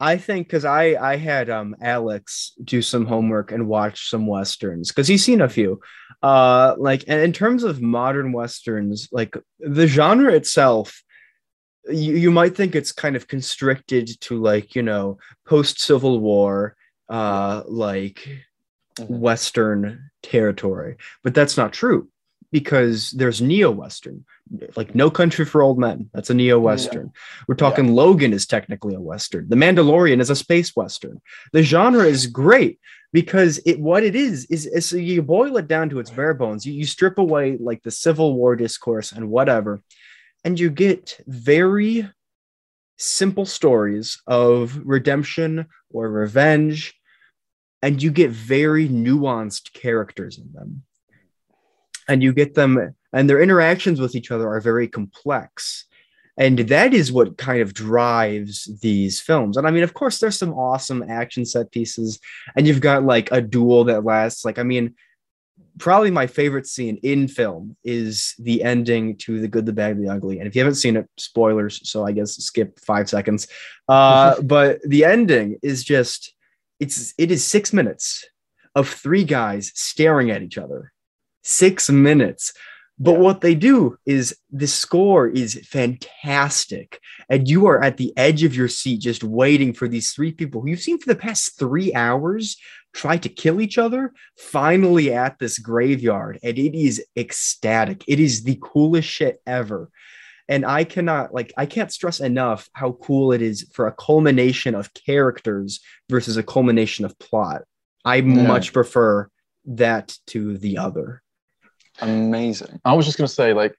I think because I I had um Alex do some homework and watch some westerns because he's seen a few. Uh, like and in terms of modern westerns, like the genre itself. You, you might think it's kind of constricted to like you know post civil war uh like Mhm. western territory but that's not true because there's neo western, like No Country for Old Men. That's a neo western. We're talking Logan is technically a western. The Mandalorian is a space western. The genre is great because it what it is is, is so you boil it down to its bare bones. You, you strip away like the Civil War discourse and whatever, and you get very simple stories of redemption or revenge, and you get very nuanced characters in them. And you get them, and their interactions with each other are very complex. And that is what kind of drives these films. And I mean, of course, there's some awesome action set pieces, and you've got like a duel that lasts, like, I mean, probably my favorite scene in film is the ending to the good the bad the ugly and if you haven't seen it spoilers so i guess skip five seconds uh but the ending is just it's it is six minutes of three guys staring at each other six minutes. But what they do is the score is fantastic. And you are at the edge of your seat just waiting for these three people who you've seen for the past three hours try to kill each other finally at this graveyard. And it is ecstatic. It is the coolest shit ever. And i cannot like i can't stress enough how cool it is for a culmination of characters versus a culmination of plot. I Yeah. much prefer that to the other Amazing. I was just gonna say, like,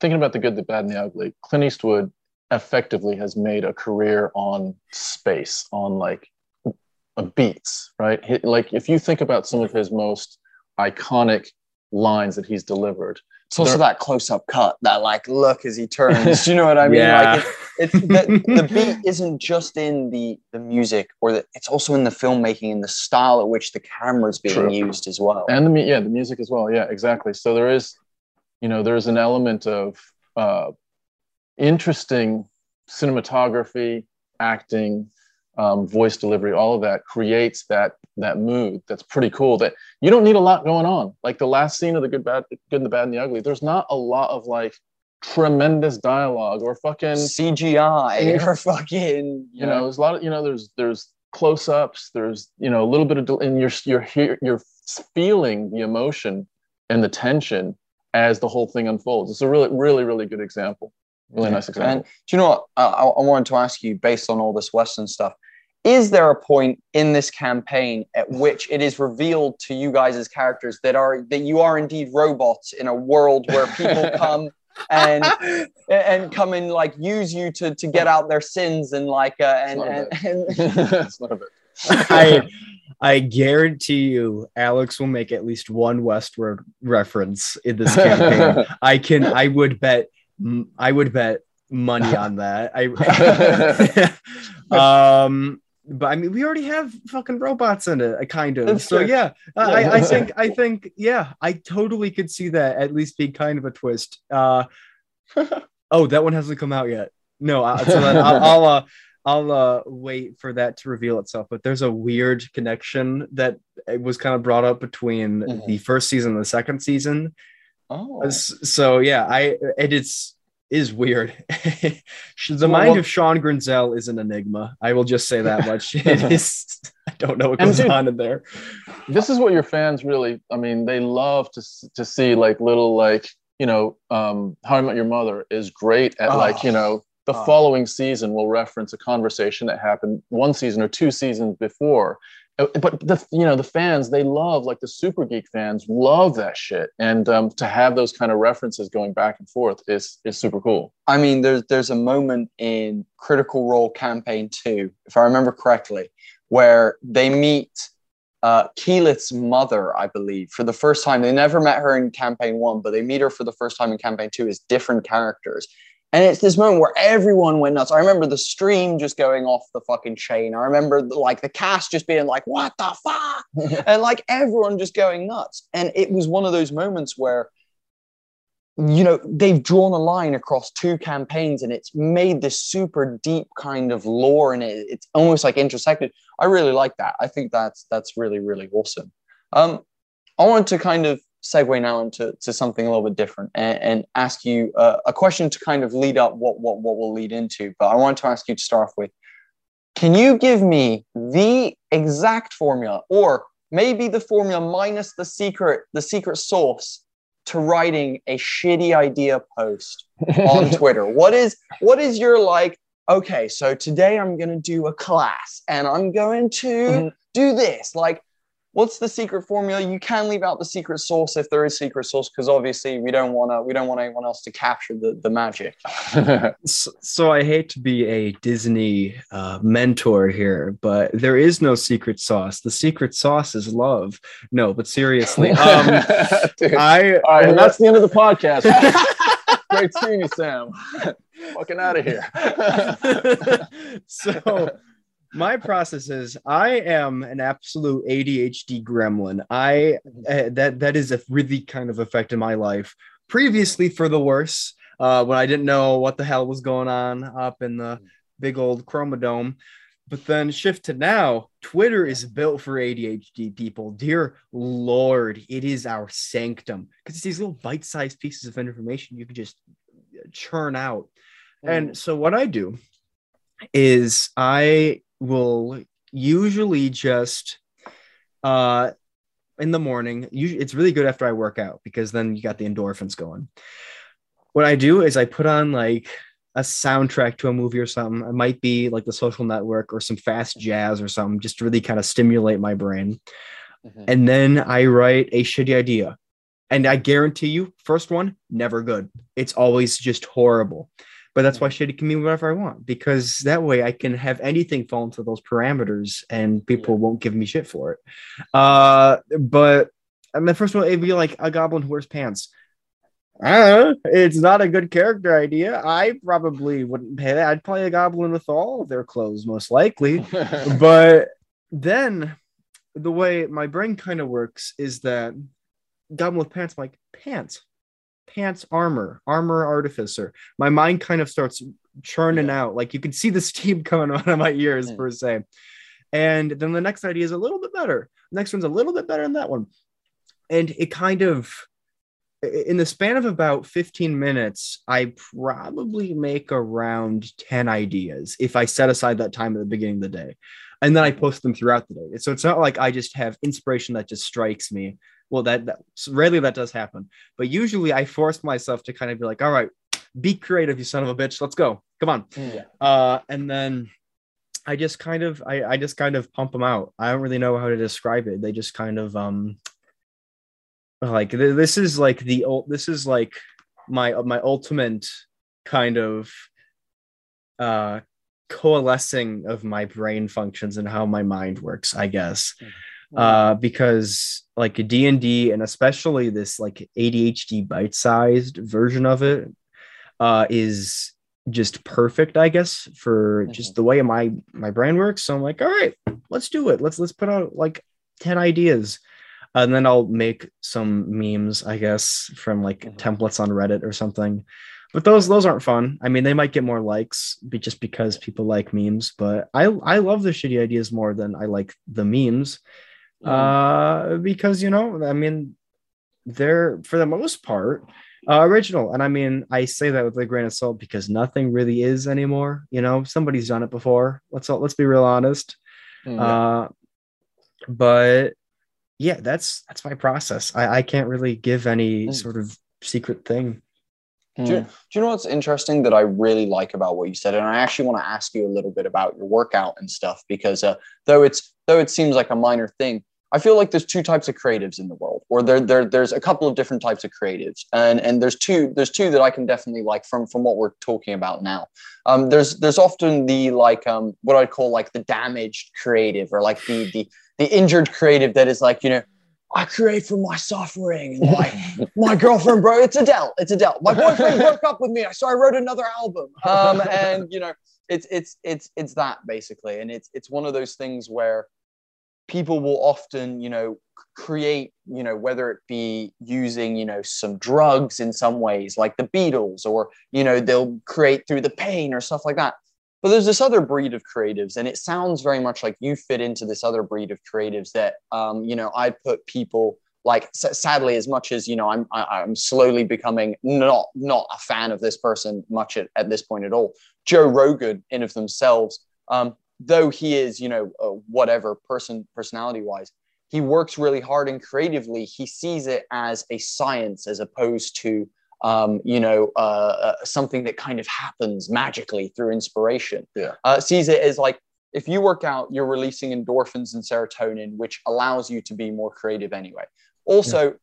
thinking about the good, the bad, and the ugly. Clint Eastwood effectively has made a career on space, on like beats, right? He- like, if you think about some of his most iconic lines that he's delivered, It's also There- that close-up cut, that like look as he turns. You know what I mean? Yeah. Like it, it's the, the beat isn't just in the the music, or the, it's also in the filmmaking and the style at which the camera's being True. used as well. and the yeah, the music as well. Yeah, exactly. So there is, you know, there's an element of uh, interesting cinematography, acting, um, voice delivery. All of that creates that that mood. That's pretty cool. That you don't need a lot going on. Like the last scene of the good, bad, good, and the bad, and the ugly. There's not a lot of like tremendous dialogue or fucking CGI or fucking you know there's a lot of you know there's there's close-ups there's you know a little bit of del- and you're you're here you're feeling the emotion and the tension as the whole thing unfolds it's a really really really good example really nice And example do you know what? I I wanted to ask you, based on all this Western stuff, is there a point in this campaign at which it is revealed to you guys as characters that are that you are indeed robots in a world where people come and and come and like use you to to get out their sins and like uh, and, It's and, bit. and it's not a bit I I guarantee you, Alex will make at least one Westworld reference in this campaign. I can. I would bet. I would bet money on that. I. um. But I mean, we already have fucking robots in it, uh, kind of. So yeah, I, I think I think yeah, I totally could see that at least being kind of a twist. Uh, oh, that one hasn't come out yet. No, I, so I'll, I'll uh, I'll uh, wait for that to reveal itself. But there's a weird connection that it was kind of brought up between Mhm. the first season and the second season. oh, So yeah, I it is is weird. the Well, mind what- of Sean Grinzel is an enigma. I will just say that much. it is. I don't know what goes dude- on in there. this is what your fans really i mean they love to to see like little like you know um how i met your mother is great at like you Oh. know the Oh. following season will reference a conversation that happened one season or two seasons before but the you know the fans they love like the super geek fans love that shit and um to have those kind of references going back and forth is is super cool I mean, there's there's a moment in Critical Role Campaign Two, if I remember correctly, where they meet uh, Keyleth's mother, I believe, for the first time. They never met her in Campaign One, but they meet her for the first time in Campaign Two as different characters. And it's this moment where everyone went nuts. I remember the stream just going off the fucking chain. I remember like the cast just being like, "What the fuck?" and like everyone just going nuts. And it was one of those moments where you know they've drawn a line across two campaigns and it's made this super deep kind of lore and it, it's almost like intersected i really like that i think that's that's really really awesome um i want to kind of segue now into to something a little bit different and, and ask you uh, a question to kind of lead up what what what will lead into but i want to ask you to start off with can you give me the exact formula or maybe the formula minus the secret the secret sauce to writing a shitty idea post on Twitter? What is what is your like? Okay, so today I'm gonna do a class and I'm going to Mhm. do this. Like, what's the secret formula? You can leave out the secret sauce if there is secret sauce, because obviously we don't wanna we don't want anyone else to capture the, the magic. So, so I hate to be a Disney uh, mentor here, but there is no secret sauce. The secret sauce is love. No, but seriously, um, Dude. I All right, and that's the end of the podcast. Great seeing you, Sam. Fucking out of here. so my process is I am an absolute ADHD gremlin. I uh, that that is a really kind of affected my life previously for the worse uh, when I didn't know what the hell was going on up in the big old chromodome. But then shift to now, Twitter is built for ADHD people. Dear Lord, it is our sanctum because it's these little bite-sized pieces of information you can just churn out. And so what I do is I will usually just uh in the morning, usually it's really good after I work out because then you got the endorphins going. What I do is I put on like a soundtrack to a movie or something. It might be like the social network or some fast jazz or something, just to really kind of stimulate my brain. Mhm. And then I write a shitty idea. And I guarantee you, first one, never good. It's always just horrible. But that's why shitty can mean whatever I want because that way I can have anything fall into those parameters and people won't give me shit for it. Uh, but I mean, first of all, it'd be like a goblin who wears pants. Uh, it's not a good character idea. I probably wouldn't pay that. I'd play a goblin with all of their clothes, most likely but then the way my brain kind of works is that goblin with pants I'm like pants pants armor armor artificer. My mind kind of starts churning out. Like you can see the steam coming out of my ears Mm. per se. And then the next idea is a little bit better. Next one's a little bit better than that one. And it kind of in the span of about 15 minutes i probably make around 10 ideas if i set aside that time at the beginning of the day. And then i post them throughout the day. So it's not like i just have inspiration that just strikes me well that, that rarely that does happen but usually i force myself to kind of be like all right be creative you son of a bitch let's go come on. Yeah. uh and then i just kind of I, I just kind of pump them out. I don't really know how to describe it. They just kind of um like th- this is like the ul- this is like my my ultimate kind of uh coalescing of my brain functions and how my mind works i guess uh because like d&d and especially this like adhd bite-sized version of it uh is just perfect i guess for just the way my my brain works. So i'm like all right let's do it. Let's let's put out like 10 ideas. And then i'll make some memes i guess from like Mhm. templates on reddit or something. But those those aren't fun. I mean they might get more likes be, just because people like memes but i i love the shitty ideas more than i like the memes uh because you know i mean they're for the most part uh, original. And i mean i say that with a grain of salt because nothing really is anymore. You know somebody's done it before. Let's all let's be real honest. Mm. uh but yeah that's that's my process. I i can't really give any Mm. sort of secret thing Do you, do you know what's interesting that I really like about what you said? And I actually want to ask you a little bit about your workout and stuff because uh, though it's though it seems like a minor thing, I feel like there's two types of creatives in the world, or there, there there's a couple of different types of creatives, and and there's two there's two that I can definitely like from from what we're talking about now. Um, there's there's often the like um what I'd call like the damaged creative or like the the the injured creative that is like you know I create from my suffering. Like my girlfriend broke it's Adele it's Adele. My boyfriend broke up with me so I wrote another album. Um and you know it's it's it's it's that basically. And it's it's one of those things where people will often you know create you know whether it be using you know some drugs in some ways like the Beatles or you know they'll create through the pain or stuff like that but there's this other breed of creatives and it sounds very much like you fit into this other breed of creatives that um, you know i'd put people like sadly as much as you know i'm I, i'm slowly becoming not not a fan of this person much at, at this point at all. Joe rogan in of themselves um, though he is you know uh, whatever person personality wise he works really hard and creatively, he sees it as a science as opposed to um, you know, uh, uh, something that kind of happens magically through inspiration. Yeah. Uh, sees it as like if you work out, you're releasing endorphins and serotonin, which allows you to be more creative anyway. Also,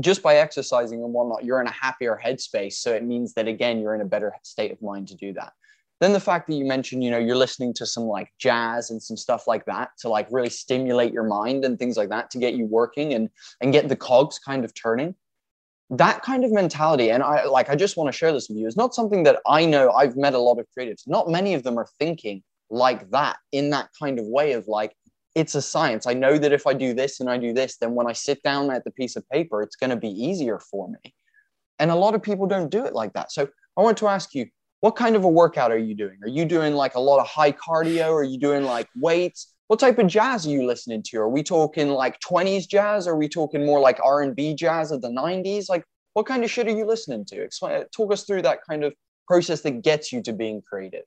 just by exercising and whatnot, you're in a happier headspace. So it means that again, you're in a better state of mind to do that. Then the fact that you mentioned, you know, you're listening to some like jazz and some stuff like that to like really stimulate your mind and things like that to get you working and and get the cogs kind of turning. That kind of mentality, and I like I just want to share this with you, is not something that I know. I've met a lot of creatives. Not many of them are thinking like that in that kind of way of like it's a science. I know that if I do this and I do this, then when I sit down at the piece of paper, it's going to be easier for me. And a lot of people don't do it like that. So I want to ask you, what kind of a workout are you doing? Are you doing like a lot of high cardio? Are you doing like weights? What type of jazz are you listening to? Are we talking like 20s jazz? Are we talking more like R&B jazz of the 90s? Like what kind of shit are you listening to? Explain, talk us through that kind of process that gets you to being creative.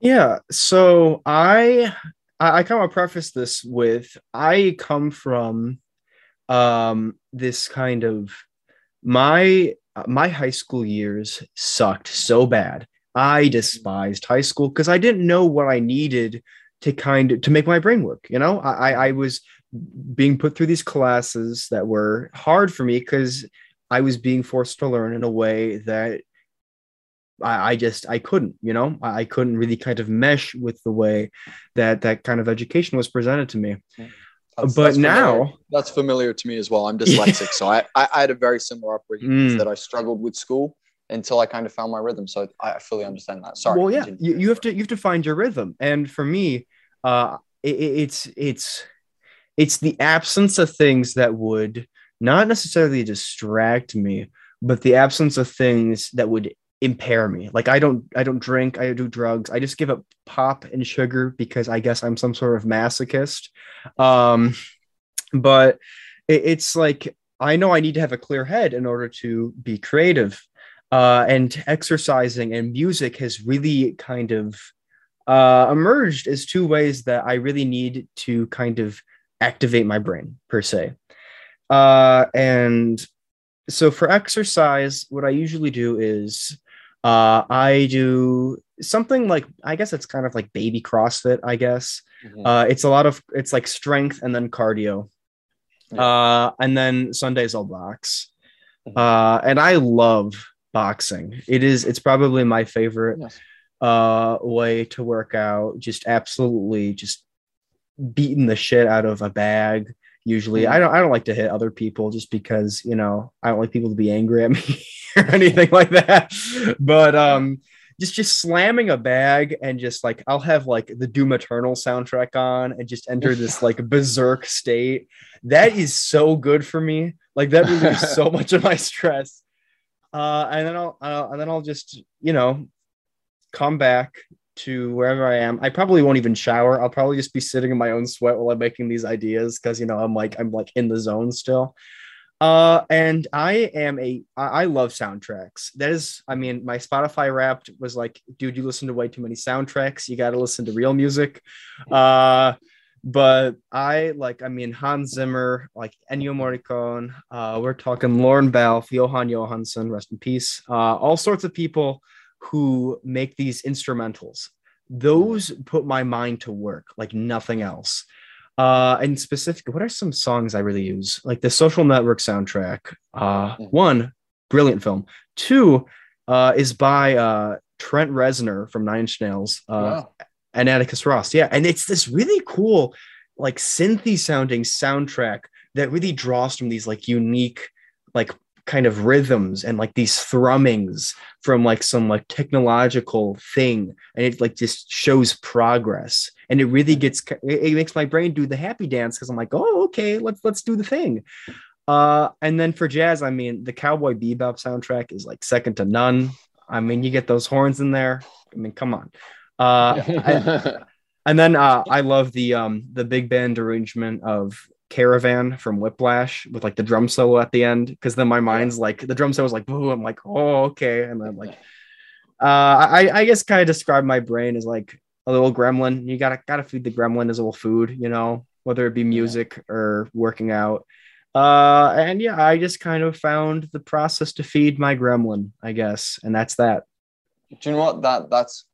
Yeah. So I I, I kind of preface this with I come from um this kind of my my high school years sucked so bad. I despised high school because I didn't know what I needed to kind of to make my brain work. You know, I I was being put through these classes that were hard for me because I was being forced to learn in a way that I, I just I couldn't, you know, I, I couldn't really kind of mesh with the way that that kind of education was presented to me. That's- but that's now, familiar. that's familiar to me as well. I'm dyslexic, so I, I I had a very similar upbringing Mm. that I struggled with school until I kind of found my rhythm. So I fully understand that. Sorry. well, yeah, you, you have to you have to find your rhythm, and for me, uh, it, it- it's it's it's the absence of things that would not necessarily distract me, but the absence of things that would impair me. Like I don't I don't drink, I do drugs. I just give up pop and sugar because I guess I'm some sort of masochist. Um, but it, it's like I know I need to have a clear head in order to be creative. Uh, and exercising and music has really kind of uh, emerged as two ways that I really need to kind of activate my brain per se. Uh, and so for exercise, what I usually do is uh, I do something like I guess it's kind of like baby CrossFit. I guess Mhm. uh, it's a lot of it's like strength and then cardio, Yeah. uh, and then Sundays I'll box. Mhm. Uh, and I love boxing. It is it's probably my favorite Yes. uh way to work out just absolutely just beating the shit out of a bag usually Mhm. i don't i don't like to hit other people just because you know i don't like people to be angry at me or anything like that but um just just slamming a bag and just like i'll have like the doom eternal soundtrack on and just enter this like berserk state that is so good for me like that relieves so much of my stress uh and then i'll uh, and then i'll just you know come back to wherever I am. I probably won't even shower. I'll probably just be sitting in my own sweat while I'm making these ideas because you know I'm like I'm like in the zone still. Uh, and I am a I, I love soundtracks. That is, I mean, my Spotify Wrapped was like, dude, you listen to way too many soundtracks. You got to listen to real music. Uh, but I like, I mean, Hans Zimmer, like Ennio Morricone. Uh, we're talking Lorne Balfe, Jóhann Jóhannsson, rest in peace. Uh, all sorts of people who make these instrumentals. Those put my mind to work like nothing else. Uh, and specifically, what are some songs I really use? Like the Social Network soundtrack. Uh, one, brilliant film. Two, uh, is by uh, Trent Reznor from Nine Inch Nails uh, Wow. And Atticus Ross. Yeah, and it's this really cool, like synthy sounding soundtrack that really draws from these like unique, like kind of rhythms and like these thrummings from like some like technological thing. And it like just shows progress. And it really gets it, makes my brain do the happy dance because i'm like oh okay let's let's do the thing. Uh and then for jazz i mean the cowboy bebop soundtrack is like second to none. I mean you get those horns in there. I mean come on uh I- and then uh i love the um the big band arrangement of caravan from whiplash with like the drum solo at the end because then my mind's like the drum solo is like boo i'm like oh okay and then like uh i i guess kind of describe my brain as like a little gremlin you gotta gotta feed the gremlin his little food you know whether it be music or working out. Uh, and yeah, I just kind of found the process to feed my gremlin, I guess, and that's that. Do you know what? That that's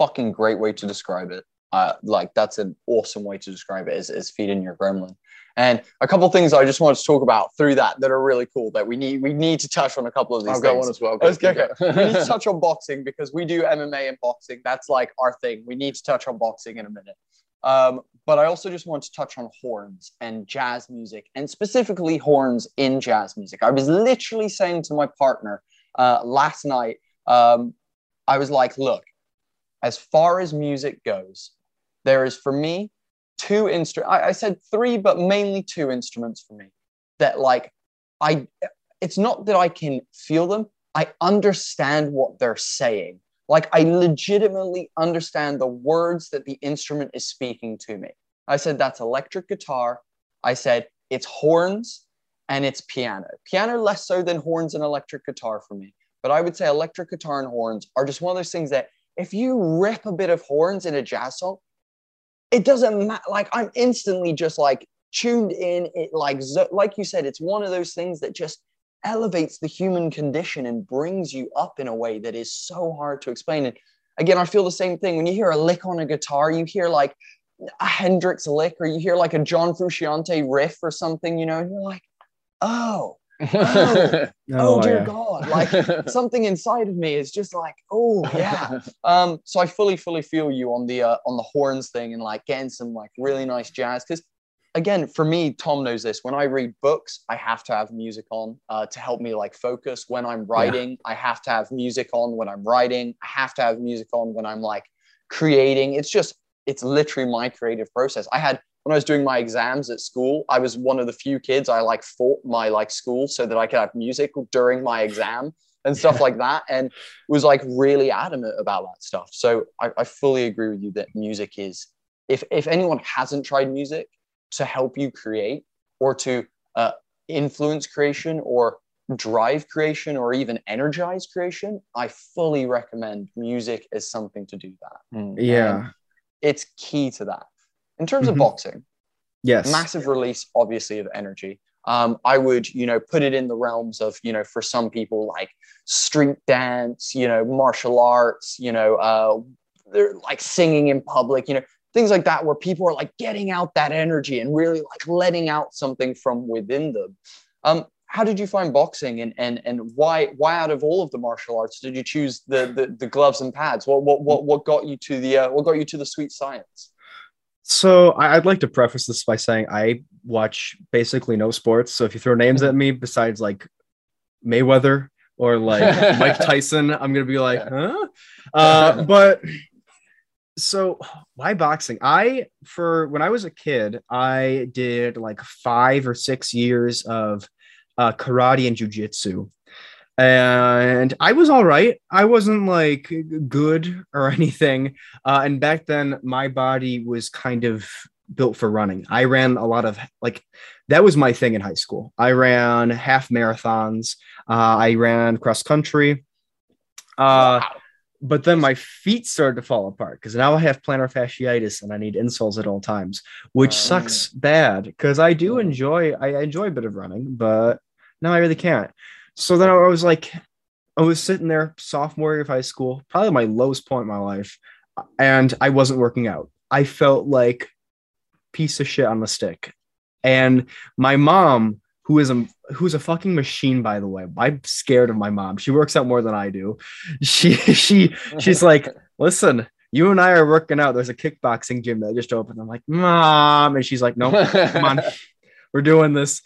fucking great way to describe it. Uh, like that's an awesome way to describe it is, is feeding your gremlin. And a couple things I just wanted to talk about through that that are really cool that we need we need to touch on a couple of these. I've got one as well. Let's go. Okay. we need to touch on boxing because we do MMA and boxing. That's like our thing. We need to touch on boxing in a minute. Um, but I also just want to touch on horns and jazz music, and specifically horns in jazz music. I was literally saying to my partner uh, last night, um, I was like, look, as far as music goes, there is for me two instruments. I, I said three, but mainly two instruments for me that like I. It's not that I can feel them. I understand what they're saying. Like I legitimately understand the words that the instrument is speaking to me. I said that's electric guitar. I said it's horns and it's piano. Piano less so than horns and electric guitar for me. But I would say electric guitar and horns are just one of those things that if you rip a bit of horns in a jazz song, it doesn't matter. Like I'm instantly just like tuned in. It like like you said, it's one of those things that just elevates the human condition and brings you up in a way that is so hard to explain. And again, I feel the same thing when you hear a lick on a guitar. You hear like a Hendrix lick, or you hear like a John Frusciante riff or something. You know, and you're like, oh. Oh, oh, dear yeah. God! Like something inside of me is just like, oh yeah. Um, so I fully, fully feel you on the uh, on the horns thing and like getting some like really nice jazz. Because again, for me, Tom knows this. When I read books, I have to have music on uh, to help me like focus. When I'm writing, I have to have music on. When I'm writing, I have to have music on. When I'm like creating, it's just it's literally my creative process. I had when I was doing my exams at school, I was one of the few kids I like fought my like school so that I could have music during my exam and stuff like that, and was like really adamant about that stuff. So I, I fully agree with you that music is if if anyone hasn't tried music to help you create or to uh, influence creation or drive creation or even energize creation, I fully recommend music as something to do that. Mm. Yeah. And it's key to that. In terms Mhm. of boxing, Yes. massive release, obviously, of energy. Um, I would, you know, put it in the realms of, you know, for some people like street dance, you know, martial arts, you know, uh, they're like singing in public, you know, things like that, where people are like getting out that energy and really like letting out something from within them. Um, how did you find boxing and and and why why out of all of the martial arts did you choose the the, the gloves and pads? What what what what got you to the uh, what got you to the sweet science? So I'd like to preface this by saying I watch basically no sports. So if you throw names at me besides like Mayweather or like Mike Tyson, I'm gonna be like, huh? Uh, but so why boxing? I for when I was a kid, I did like five or six years of uh, karate and jujitsu. And I was all right. I wasn't like good or anything. Uh, and back then, my body was kind of built for running. I ran a lot of like that was my thing in high school. I ran half marathons. Uh, I ran cross country. Uh, but then my feet started to fall apart because now I have plantar fasciitis and I need insoles at all times, which Oh. sucks bad because I do enjoy I enjoy a bit of running, but now I really can't. So then I was like, I was sitting there sophomore year of high school, probably my lowest point in my life, and I wasn't working out. I felt like piece of shit on the stick, and my mom, who is a who's a fucking machine, by the way. I'm scared of my mom. She works out more than I do. She she she's like, listen. You and I are working out. There's a kickboxing gym that just opened. I'm like, mom, and she's like, no, come on, we're doing this.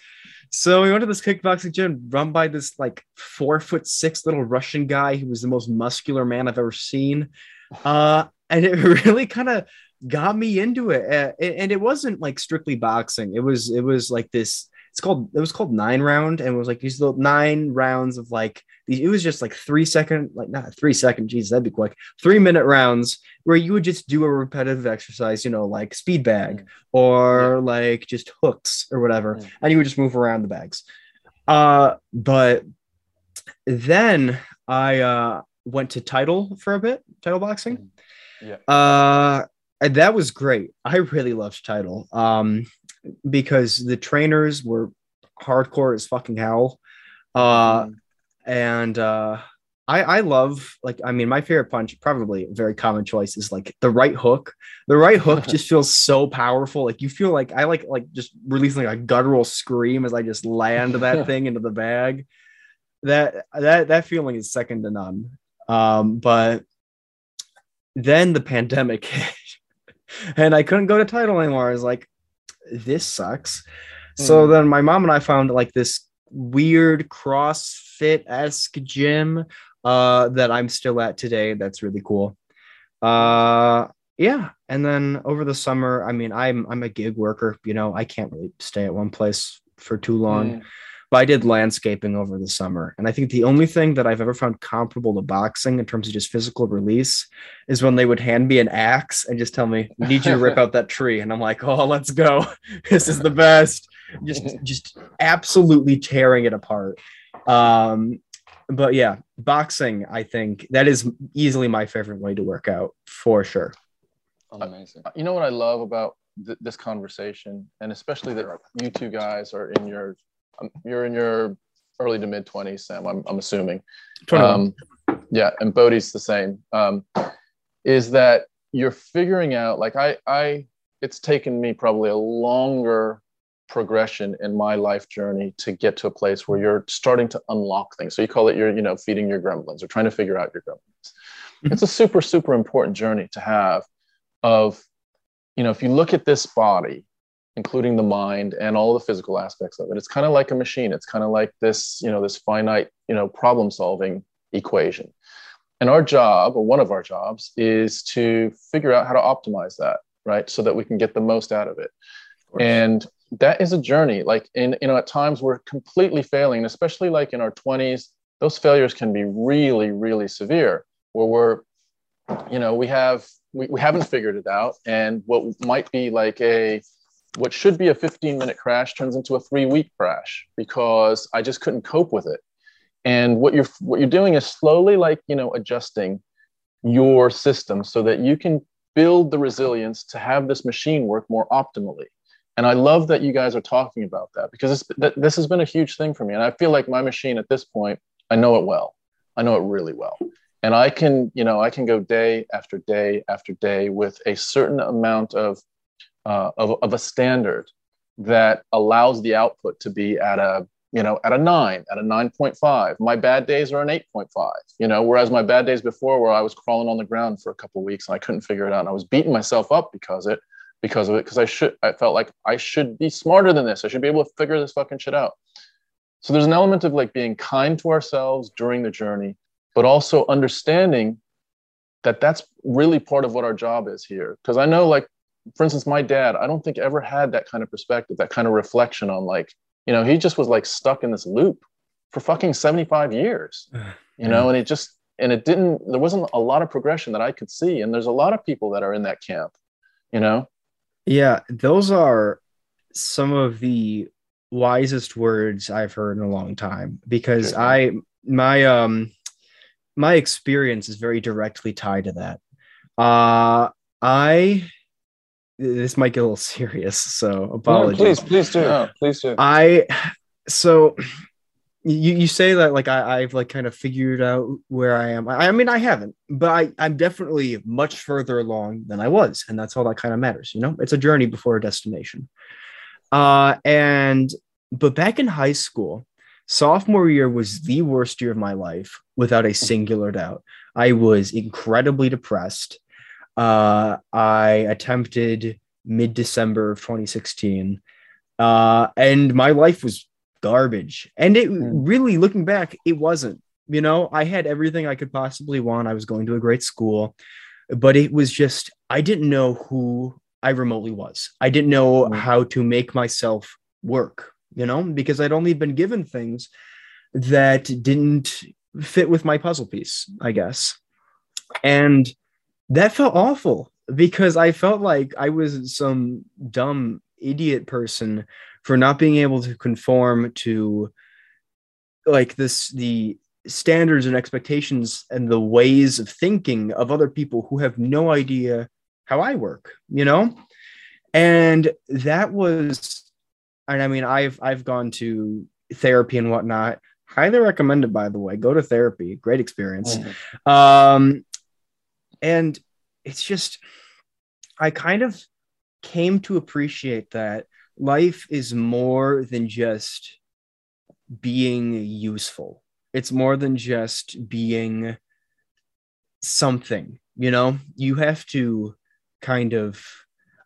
So we went to this kickboxing gym run by this like four foot six little Russian guy who was the most muscular man I've ever seen. Uh, and it really kind of got me into it. Uh, and and it wasn't like strictly boxing. It was it was like this. It's called it was called nine round, and it was like these little nine rounds of like these. It was just like three second, like not three second. Jesus, that'd be quick. Three minute rounds where you would just do a repetitive exercise, you know, like speed bag or like just hooks or whatever, Mm. and you would just move around the bags. Uh, but then I uh went to title for a bit, title boxing. Yeah. Uh, and that was great. I really loved title. Um, because the trainers were hardcore as fucking hell. Uh, and uh, I I love like I mean my favorite punch probably a very common choice is like the right hook. The right hook just feels so powerful. Like you feel like I like like just releasing like a guttural scream as I just land that thing into the bag. That that that feeling is second to none. Um, but then the pandemic hit, and I couldn't go to title anymore. I was like, this sucks. So Hmm. then my mom and I found like this weird CrossFit esque gym uh, that I'm still at today. That's really cool. Uh, yeah, and then over the summer, I mean, I'm I'm a gig worker. You know, I can't really stay at one place for too long. Mm. But I did landscaping over the summer, and I think the only thing that I've ever found comparable to boxing in terms of just physical release is when they would hand me an axe and just tell me, "We "Need you to rip out that tree," and I'm like, "Oh, let's go! this is the best." Just, just absolutely tearing it apart. Um, but yeah, boxing, I think that is easily my favorite way to work out for sure. Amazing. You know what I love about th- this conversation, and especially that you two guys are in your, you're in your early to mid twenties, Sam. I'm, I'm assuming. 21. Um, yeah, and Bodhi's the same. Um, is that you're figuring out? Like I, I, it's taken me probably a longer progression in my life journey to get to a place where you're starting to unlock things. So you call it your, you know, feeding your gremlins or trying to figure out your gremlins. Mhm. It's a super, super important journey to have. Of, you know, if you look at this body, including the mind and all the physical aspects of it, it's kind of like a machine. It's kind of like this, you know, this finite, you know, problem solving equation. And our job, or one of our jobs, is to figure out how to optimize that, right? So that we can get the most out of it. And that is a journey. Like in, you know, at times we're completely failing, especially like in our 20s, those failures can be really, really severe, where we're, you know, we have we, we haven't figured it out. And what might be like a what should be a 15 minute crash turns into a three week crash because I just couldn't cope with it. And what you're what you're doing is slowly like, you know, adjusting your system so that you can build the resilience to have this machine work more optimally. And I love that you guys are talking about that because that, this has been a huge thing for me. And I feel like my machine at this point, I know it well. I know it really well. And I can, you know, I can go day after day after day with a certain amount of, uh, of, of a standard that allows the output to be at a, you know, at a nine, at a 9.5. My bad days are an 8.5, you know, whereas my bad days before where I was crawling on the ground for a couple weeks and I couldn't figure it out. And I was beating myself up because it, because of it, because I should, I felt like I should be smarter than this. I should be able to figure this fucking shit out. So there's an element of like being kind to ourselves during the journey, but also understanding that that's really part of what our job is here. Because I know, like, for instance, my dad, I don't think ever had that kind of perspective, that kind of reflection on like, you know, he just was like stuck in this loop for fucking 75 years, you know, and it just, and it didn't, there wasn't a lot of progression that I could see. And there's a lot of people that are in that camp, you know? Yeah, those are some of the wisest words I've heard in a long time because Good. I my um my experience is very directly tied to that. Uh I this might get a little serious, so No, apologies. please, please do. No. Please do. I so you, you say that like I, I've like kind of figured out where I am. I, I mean I haven't, but I, I'm definitely much further along than I was, and that's all that kind of matters, you know? It's a journey before a destination. Uh and but back in high school, sophomore year was the worst year of my life without a singular doubt. I was incredibly depressed. Uh I attempted mid-December of 2016 uh and my life was garbage. And it Hmm. really looking back it wasn't. You know i had everything i could possibly want. I was going to a great school. But it was just i didn't know who i remotely was. I didn't know Hmm. how to make myself work you know because i'd only been given things that didn't fit with my puzzle piece i guess. And that felt awful because i felt like i was some dumb idiot person for not being able to conform to like this the standards and expectations and the ways of thinking of other people who have no idea how I work, you know? And that was, and I mean, I've I've gone to therapy and whatnot. Highly recommended, by the way. Go to therapy. Great experience. Mhm. Um, and it's just, I kind of came to appreciate that life is more than just being useful. It's more than just being something, you know? You have to kind of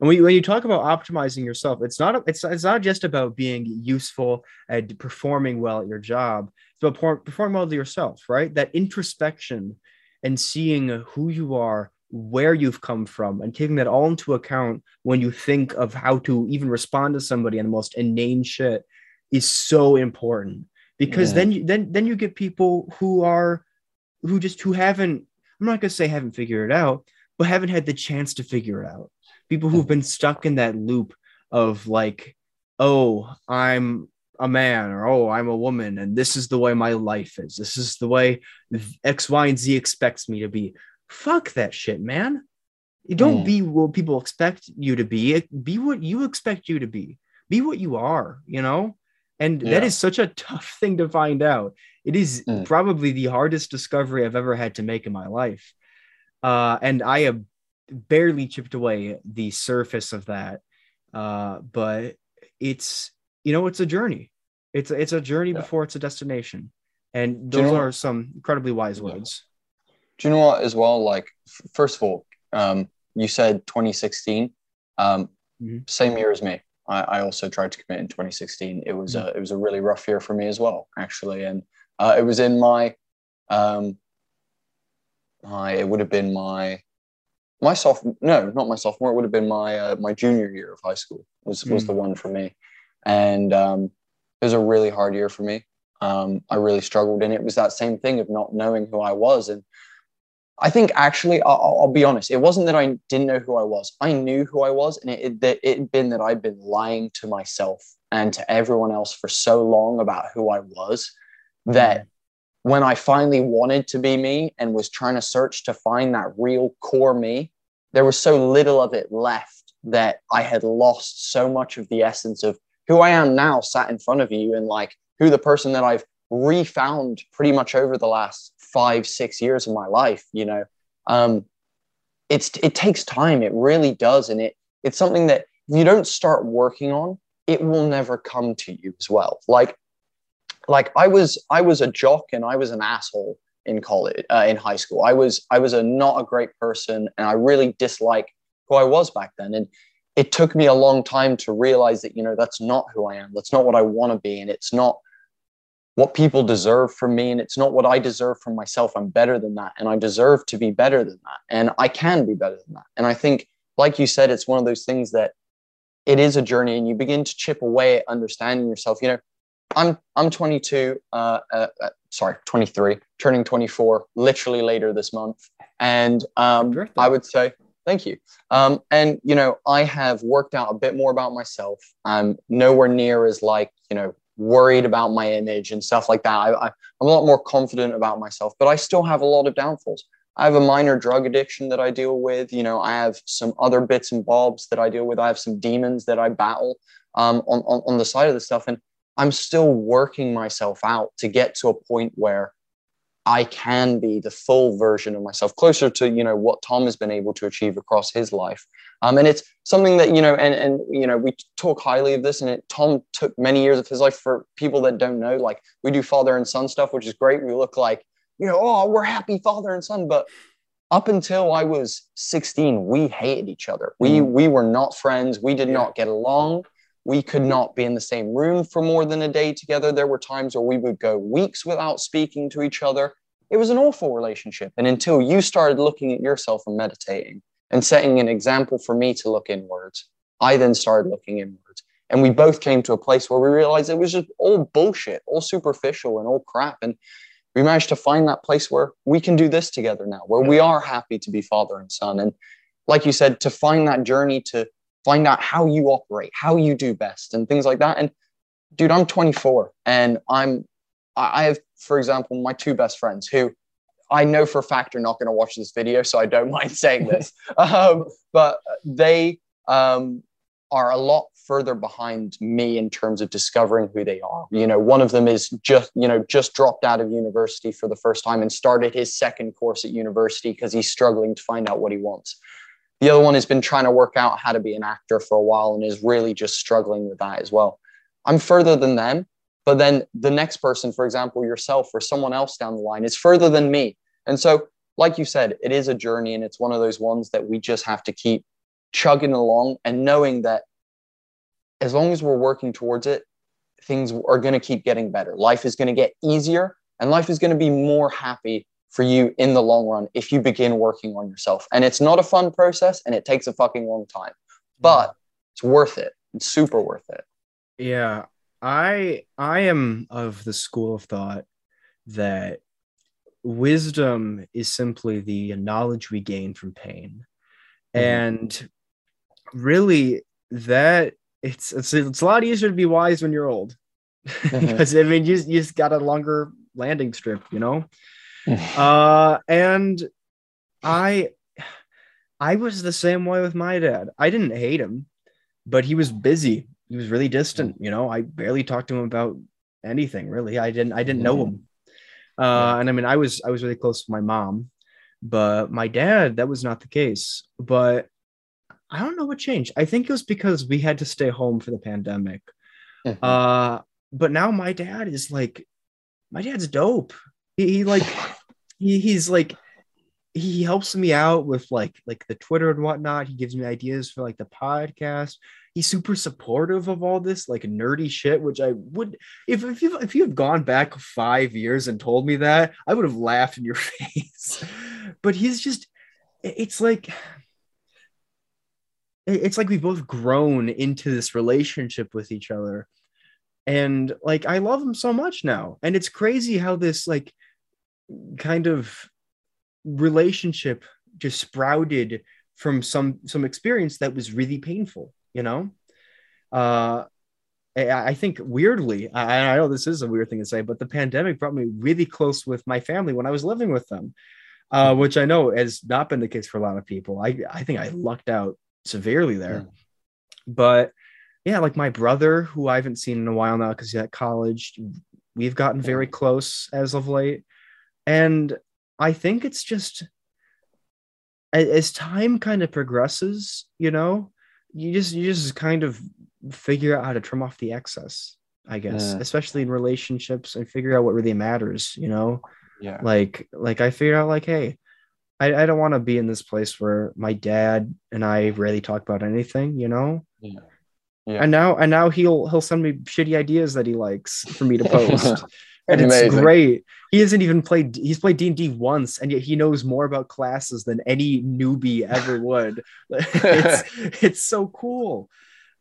and when you, talk about optimizing yourself, it's not it's it's not just about being useful and performing well at your job. It's about performing well to yourself, right? That introspection and seeing who you are, where you've come from, and taking that all into account when you think of how to even respond to somebody on the most inane shit is so important because Yeah. then you then then you get people who are who just who haven't I'm not gonna say haven't figured it out, but haven't had the chance to figure it out. People who've been stuck in that loop of like, oh, I'm a man or oh, I'm a woman, and this is the way my life is. This is the way X, Y, and Z expects me to be. Fuck that shit, man. You don't Mm. be what people expect you to be. Be what you expect you to be. Be what you are, you know? And that Yeah. is such a tough thing to find out. It is Mm. probably the hardest discovery I've ever had to make in my life. Uh, and I have barely chipped away the surface of that. Uh, but it's, you know, it's a journey. It's, it's a journey Yeah. before it's a destination. And Do you those know- are some incredibly wise words. Do you know what? As well, like f- first of all, um, you said 2016, um, Mhm. same year as me. I, I also tried to commit in 2016. It was a it was a really rough year for me as well, actually, and uh, it was in my um, my it would have been my my sophomore no not my sophomore it would have been my uh, my junior year of high school was was the one for me and um, it was a really hard year for me. Um, i really struggled. And it was that same thing of not knowing who i was. And i think actually i'll, I'll be honest it wasn't that i didn't know who i was. I knew who i was. And it, it, it had been that i'd been lying to myself and to everyone else for so long about who i was that when I finally wanted to be me and was trying to search to find that real core me, there was so little of it left that I had lost so much of the essence of who I am now sat in front of you and like who the person that I've refound pretty much over the last five, six years of my life, you know. Um, it's it takes time, it really does. And it it's something that if you don't start working on, it will never come to you as well. Like like I was I was a jock and I was an asshole in college uh, in high school. I was I was a not a great person and I really dislike who I was back then and it took me a long time to realize that you know that's not who I am. That's not what I want to be and it's not what people deserve from me and it's not what I deserve from myself. I'm better than that and I deserve to be better than that and I can be better than that. And I think like you said it's one of those things that it is a journey and you begin to chip away at understanding yourself. You know, I'm I'm 22, uh, uh, uh, sorry, 23, turning 24, literally later this month, and um, I would say thank you. Um, and you know, I have worked out a bit more about myself. I'm nowhere near as like you know worried about my image and stuff like that. I, I, I'm a lot more confident about myself, but I still have a lot of downfalls. I have a minor drug addiction that I deal with. You know, I have some other bits and bobs that I deal with. I have some demons that I battle um, on, on on the side of the stuff, and I'm still working myself out to get to a point where I can be the full version of myself, closer to you know what Tom has been able to achieve across his life. Um, and it's something that you know, and and you know, we talk highly of this, and it Tom took many years of his life. For people that don't know, like we do father and son stuff, which is great. We look like you know, oh, we're happy father and son, but up until I was 16, we hated each other. We we were not friends. We did Yeah. not get along we could not be in the same room for more than a day together. There were times where we would go weeks without speaking to each other. It was an awful relationship. And until you started looking at yourself and meditating and setting an example for me to look inwards, I then started looking inwards. And we both came to a place where we realized it was just all bullshit, all superficial and all crap. And we managed to find that place where we can do this together now, where we are happy to be father and son. And like you said, to find that journey to find out how you operate, how you do best, and things like that. And dude, I'm 24 and I'm, I have, for example, my two best friends who I know for a fact you're not going to watch this video, so I don't mind saying this. um, but they um, are a lot further behind me in terms of discovering who they are. You know, one of them is just, you know, just dropped out of university for the first time and started his second course at university because he's struggling to find out what he wants. The other one has been trying to work out how to be an actor for a while and is really just struggling with that as well. I'm further than them, but then the next person, for example, yourself or someone else down the line, is further than me. And so, like you said, it is a journey and it's one of those ones that we just have to keep chugging along and knowing that as long as we're working towards it, things are going to keep getting better. Life is going to get easier and life is going to be more happy for you in the long run if you begin working on yourself. And it's not a fun process and it takes a fucking long time, but it's worth it. It's super worth it. Yeah. I I am of the school of thought that wisdom is simply the knowledge we gain from pain. Mm-hmm. And really that it's, it's it's a lot easier to be wise when you're old because mm-hmm. I mean you, you just got a longer landing strip, you know. uh, and I I was the same way with my dad. I didn't hate him, but he was busy. He was really distant. You know, I barely talked to him about anything really. I didn't I didn't know him. Uh, and I mean, I was I was really close to my mom, but my dad that was not the case. But I don't know what changed. I think it was because we had to stay home for the pandemic. Mm-hmm. Uh, but now my dad is like, my dad's dope. He, he like, he, he's like, he helps me out with like like the Twitter and whatnot. He gives me ideas for like the podcast. He's super supportive of all this like nerdy shit, which I would if if you if you have gone back five years and told me that, I would have laughed in your face. but he's just it's like it's like we've both grown into this relationship with each other and like i love him so much now and it's crazy how this like kind of relationship just sprouted from some some experience that was really painful you know uh I think weirdly, I, I know this is a weird thing to say, but the pandemic brought me really close with my family when I was living with them, uh, which I know has not been the case for a lot of people. I, I think I lucked out severely there. Yeah. But yeah, like my brother, who I haven't seen in a while now because he's at college, we've gotten very close as of late. And I think it's just as time kind of progresses, you know, you just you just kind of figure out how to trim off the excess, I guess, yeah. especially in relationships and figure out what really matters, you know. Yeah. Like like I figured out like, hey, I, I don't want to be in this place where my dad and I rarely talk about anything, you know? Yeah. Yeah. And now and now he'll he'll send me shitty ideas that he likes for me to post. And it's great. He hasn't even played he's played D&D once and yet he knows more about classes than any newbie ever would. it's it's so cool.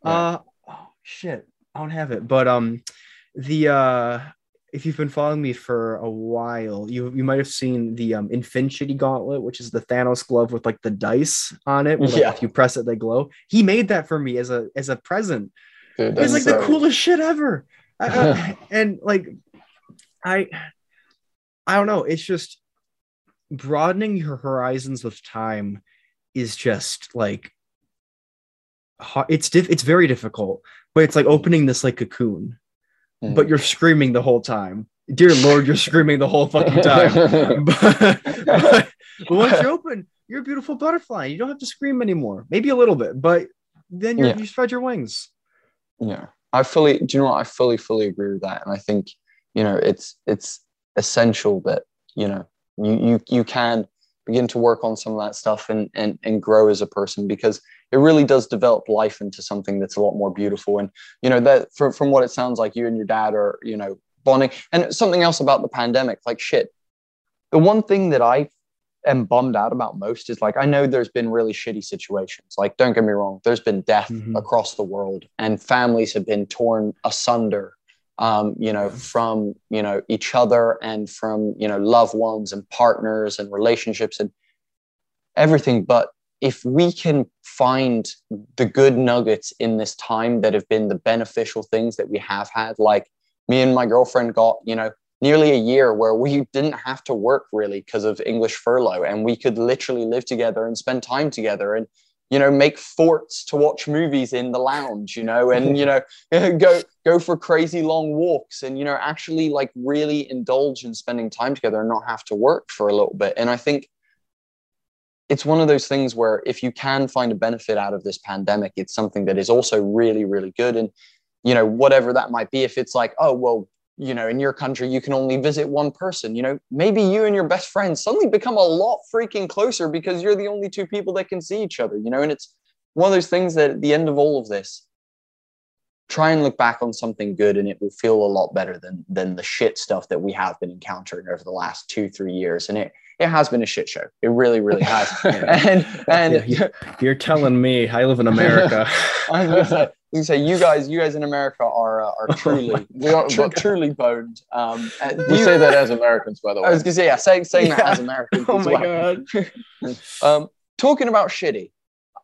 Yeah. Uh oh shit. I don't have it. But um the uh if you've been following me for a while, you you might have seen the um, Infinity Gauntlet, which is the Thanos glove with like the dice on it. Where, like, yeah. If you press it, they glow. He made that for me as a as a present. Dude, it's like so... the coolest shit ever. and like, I, I don't know. It's just broadening your horizons with time is just like it's diff- it's very difficult, but it's like opening this like cocoon mm. but you're screaming the whole time. Dear Lord, you're screaming the whole fucking time. but, but, but, once you're open, you're a beautiful butterfly. You don't have to scream anymore. Maybe a little bit, but then yeah. you spread your wings. Yeah, I fully. Do you know what? I fully, fully agree with that, and I think you know it's it's essential that you know you you you can begin to work on some of that stuff and and and grow as a person because it really does develop life into something that's a lot more beautiful. And you know that from from what it sounds like, you and your dad are you know bonding. And something else about the pandemic, like shit. The one thing that I am bummed out about most is like I know there's been really shitty situations. Like don't get me wrong, there's been death mm-hmm. across the world, and families have been torn asunder. Um, you know, from you know each other and from you know loved ones and partners and relationships and everything. But if we can find the good nuggets in this time that have been the beneficial things that we have had, like me and my girlfriend got, you know, nearly a year where we didn't have to work really because of English furlough and we could literally live together and spend time together and you know make forts to watch movies in the lounge you know and you know go go for crazy long walks and you know actually like really indulge in spending time together and not have to work for a little bit. And i think it's one of those things where if you can find a benefit out of this pandemic it's something that is also really really good. And you know whatever that might be if it's like oh well you know in your country you can only visit one person you know? Maybe you and your best friend suddenly become a lot freaking closer because you're the only two people that can see each other you know? And it's one of those things that at the end of all of this try and look back on something good and it will feel a lot better than than the shit stuff that we have been encountering over the last two three years. And it it has been a shit show. It really really has. And and Yeah, you- you're telling me I live in America. I was gonna say, you say you guys, you guys in America are are truly we are tru- truly boned. Um, and We you- say that as Americans, by the way. I was gonna say yeah, saying saying that as Americans. oh my well. god. Um, talking about shitty,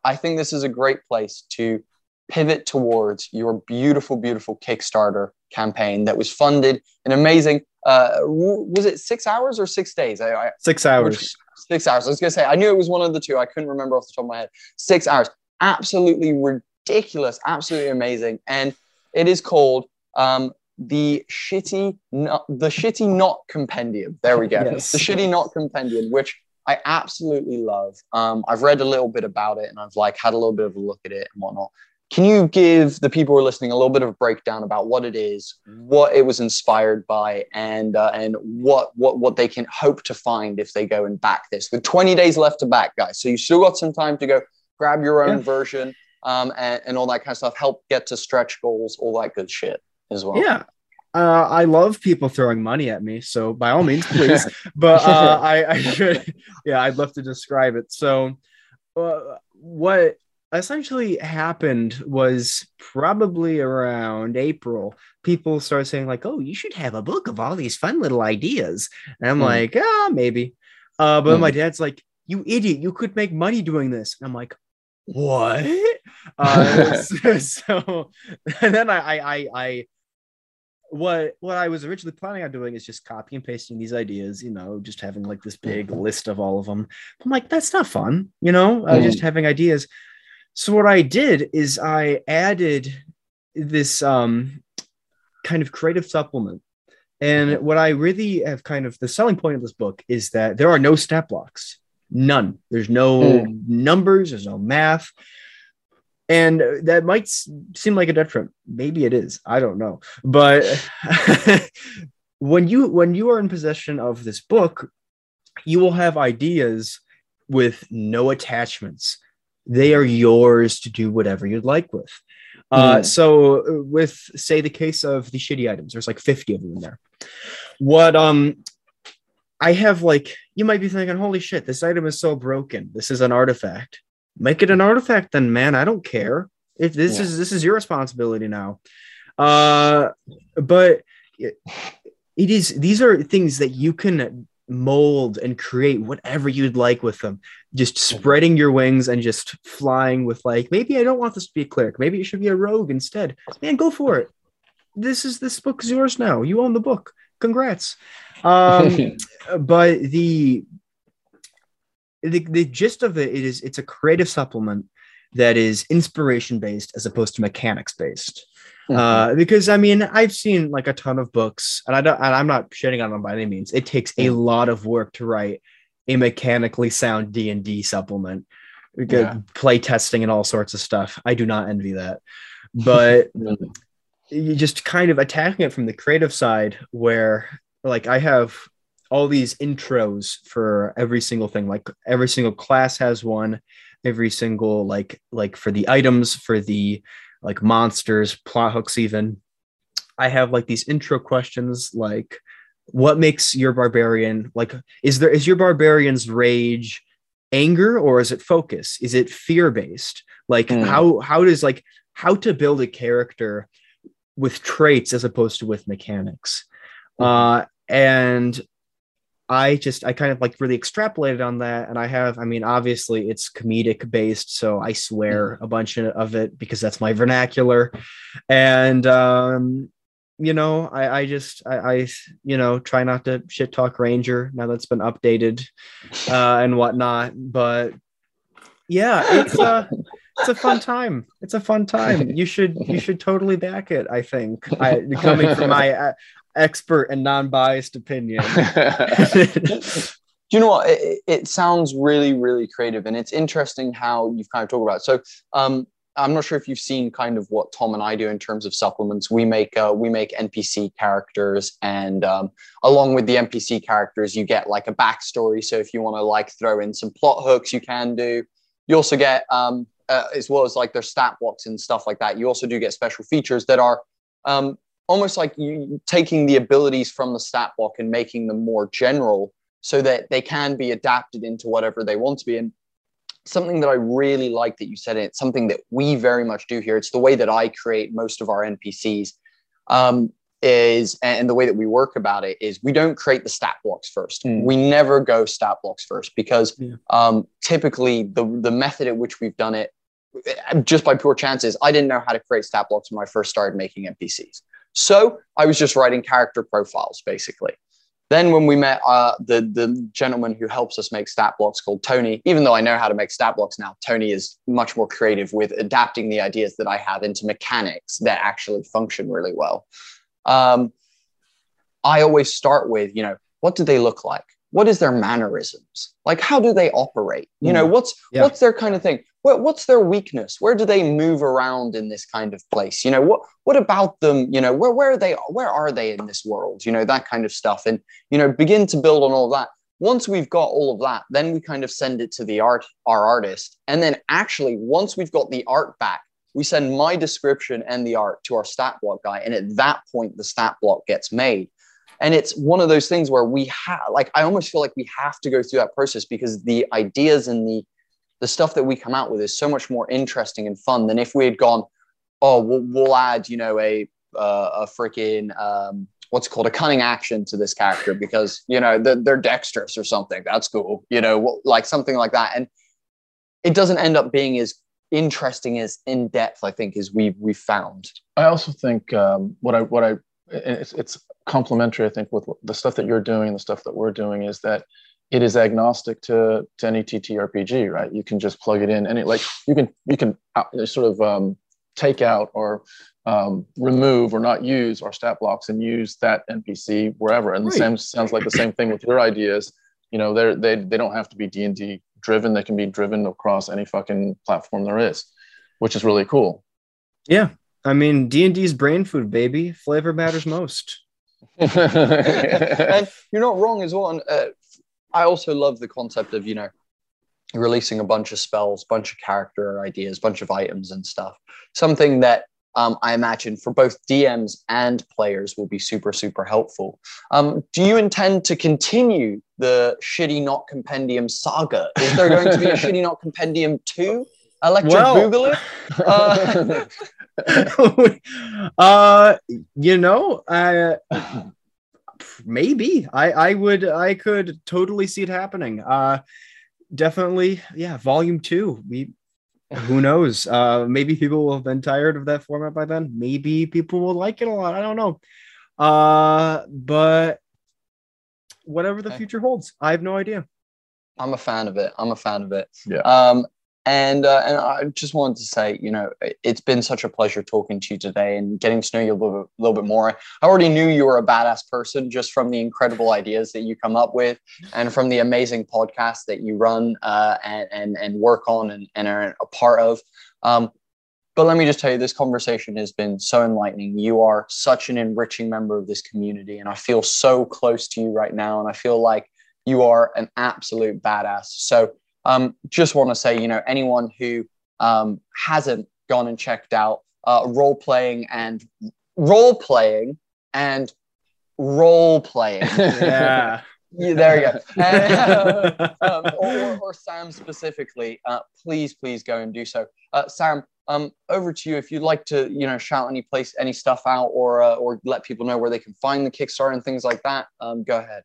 I think this is a great place to pivot towards your beautiful, beautiful Kickstarter campaign that was funded an amazing. Uh, was it six hours or six days? I, I, Six hours. which- six hours. I was gonna say I knew it was one of the two. I couldn't remember off the top of my head. Six hours. Absolutely ridiculous. Absolutely amazing. And it is called um, the shitty not the shitty not compendium. There we go. Yes. The shitty not compendium, which I absolutely love. Um, I've read a little bit about it and I've like had a little bit of a look at it and whatnot. Can you give the people who are listening a little bit of a breakdown about what it is, what it was inspired by, and uh, and what what what they can hope to find if they go and back this? With 20 days left to back, guys, so you still got some time to go grab your own Yeah. version um, and, and all that kind of stuff. Help get to stretch goals, all that good shit as well. Yeah. Uh, I love people throwing money at me, so by all means, please. but uh, I, I should, yeah, I'd love to describe it. So, uh, what essentially happened was probably around April. People started saying like, "Oh, you should have a book of all these fun little ideas," and I'm Hmm. like, "Ah, maybe." Uh, but Hmm. my dad's like, "You idiot! You could make money doing this," and I'm like, "What?" Uh, so, so- and then I, I, I, I what what I was originally planning on doing is just copy and pasting these ideas, you know, just having like this big list of all of them. I'm like, that's not fun, you know, uh, just having ideas. So what I did is I added this um kind of creative supplement. And what I really have kind of the selling point of this book is that there are no stat blocks, none. There's no numbers, there's no math. And that might seem like a detriment. Maybe it is. I don't know. But when you when you are in possession of this book, you will have ideas with no attachments. They are yours to do whatever you'd like with. Uh, Mm. so uh, with say the case of the shitty items, there's like 50 of them in there. What um I have like you might be thinking, holy shit, this item is so broken. This is an artifact. Make it an artifact then, man. I don't care. If this Yeah. is this is your responsibility now. Uh but it, it is these are things that you can mold and create whatever you'd like with them just spreading your wings and just flying with like maybe i don't want this to be a cleric maybe it should be a rogue instead man go for it this is this book is yours now you own the book congrats. Um but the, the the gist of it is it's a creative supplement that is inspiration based as opposed to mechanics based uh, because I mean I've seen like a ton of books, and I don't, and I'm not shitting on them by any means. It takes a lot of work to write a mechanically sound D and D supplement, Yeah. play testing and all sorts of stuff. I do not envy that, but you just kind of attacking it from the creative side, where like I have all these intros for every single thing, like every single class has one, every single like like for the items for the like monsters, plot hooks, even. I have like these intro questions like, what makes your barbarian like? Is there is your barbarian's rage anger or is it focus? Is it fear based? Like Hmm. how how does like how to build a character with traits as opposed to with mechanics? Uh, and I just I kind of like really extrapolated on that, and I have I mean obviously it's comedic based, so I swear a bunch of it because that's my vernacular, and um, you know, I, I just, I, I, you know, try not to shit talk Ranger now that's been updated uh, and whatnot. But yeah, it's a, it's a fun time. It's a fun time. You should, you should totally back it. I think, I, coming from my uh, expert and non-biased opinion. Do you know what? It, it, sounds really, really creative, and it's interesting how you've kind of talked about. It. So, um, I'm not sure if you've seen kind of what Tom and I do in terms of supplements. We make uh, we make NPC characters, and um, along with the NPC characters, you get like a backstory. So if you want to like throw in some plot hooks, you can do. You also get um, uh, as well as like their stat blocks and stuff like that. You also do get special features that are um, almost like you taking the abilities from the stat block and making them more general, so that they can be adapted into whatever they want to be. And something that I really like that you said, it's something that we very much do here. It's the way that I create most of our NPCs. Um, is and the way that we work about it is we don't create the stat blocks first. Mm. We never go stat blocks first because yeah. um, typically the the method at which we've done it, just by pure chances, I didn't know how to create stat blocks when I first started making NPCs. So I was just writing character profiles basically. Then when we met uh, the the gentleman who helps us make stat blocks called Tony, even though I know how to make stat blocks now, Tony is much more creative with adapting the ideas that I have into mechanics that actually function really well. Um, I always start with, you know, what do they look like? What is their mannerisms? Like, how do they operate? You know, mm. what's yeah. what's their kind of thing? what, what's their weakness? Where do they move around in this kind of place? You know, what what about them? You know, where where are they? Where are they in this world? You know, that kind of stuff, and you know, begin to build on all that. Once we've got all of that, then we kind of send it to the art our artist, and then actually, once we've got the art back, we send my description and the art to our stat block guy, and at that point, the stat block gets made. And it's one of those things where we have, like, I almost feel like we have to go through that process because the ideas and the the stuff that we come out with is so much more interesting and fun than if we had gone, oh, we'll, we'll add, you know, a uh, a freaking um, what's called a cunning action to this character because you know they're, they're dexterous or something. That's cool, you know, like something like that, and it doesn't end up being as interesting as in depth. I think as we we found. I also think um, what I what I it's, it's complementary. I think with the stuff that you're doing, and the stuff that we're doing is that it is agnostic to, to any TTRPG, right? You can just plug it in and it like you can you can uh, sort of um, take out or um, remove or not use our stat blocks and use that NPC wherever. And right. the same sounds like the same thing with your ideas. You know, they they they don't have to be D and D driven. that can be driven across any fucking platform there is, which is really cool. Yeah, I mean D and D's brain food, baby. Flavor matters most. and you're not wrong as well. And uh, I also love the concept of, you know, releasing a bunch of spells, bunch of character ideas, bunch of items and stuff. Something that um, I imagine for both DMs and players will be super, super helpful. Um, do you intend to continue the Shitty Not Compendium saga? Is there going to be a Shitty Not Compendium 2? Electric well, Boogaloo? Uh, uh, you know, uh, maybe I I would I could totally see it happening. Uh, definitely, yeah. Volume two. We who knows? Uh, maybe people will have been tired of that format by then. Maybe people will like it a lot. I don't know. Uh, but whatever the future holds, I have no idea. I'm a fan of it. I'm a fan of it. Yeah. Um, and uh, and I just wanted to say, you know, it's been such a pleasure talking to you today and getting to know you a little bit, little bit more. I already knew you were a badass person just from the incredible ideas that you come up with and from the amazing podcast that you run uh, and, and and work on and, and are a part of. Um, but let me just tell you, this conversation has been so enlightening. You are such an enriching member of this community, and I feel so close to you right now. And I feel like you are an absolute badass. So um, just want to say, you know, anyone who um, hasn't gone and checked out uh, role playing and role playing and role playing. yeah. yeah. there you go. And, uh, um, or, or, Sam specifically, uh, please, please go and do so. Uh, Sam, um, over to you if you'd like to, you know, shout any place, any stuff out, or uh, or let people know where they can find the Kickstarter and things like that. Um, go ahead.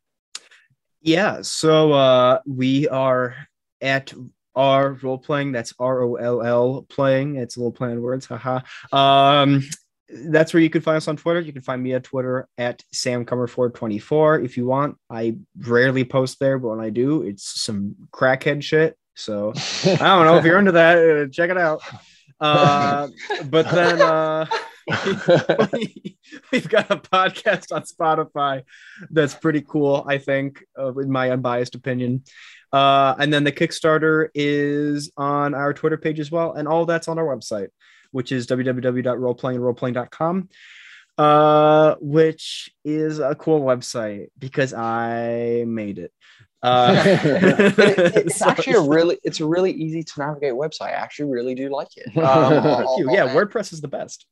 Yeah, so uh, we are at R role playing. That's R O L L playing. It's a little play on words. Haha. Um, that's where you can find us on Twitter. You can find me at Twitter at samcomerford24 if you want. I rarely post there, but when I do, it's some crackhead shit. So I don't know if you're into that, uh, check it out. Uh, but then uh, we've got a podcast on Spotify that's pretty cool, I think, uh, in my unbiased opinion. Uh, and then the Kickstarter is on our Twitter page as well, and all that's on our website, which is www.roleplayingroleplaying.com, uh, which is a cool website because I made it. Uh, it- it's actually a really it's a really easy to navigate website. I actually really do like it. Um, I'll- I'll- Yeah, I'll- WordPress is the best.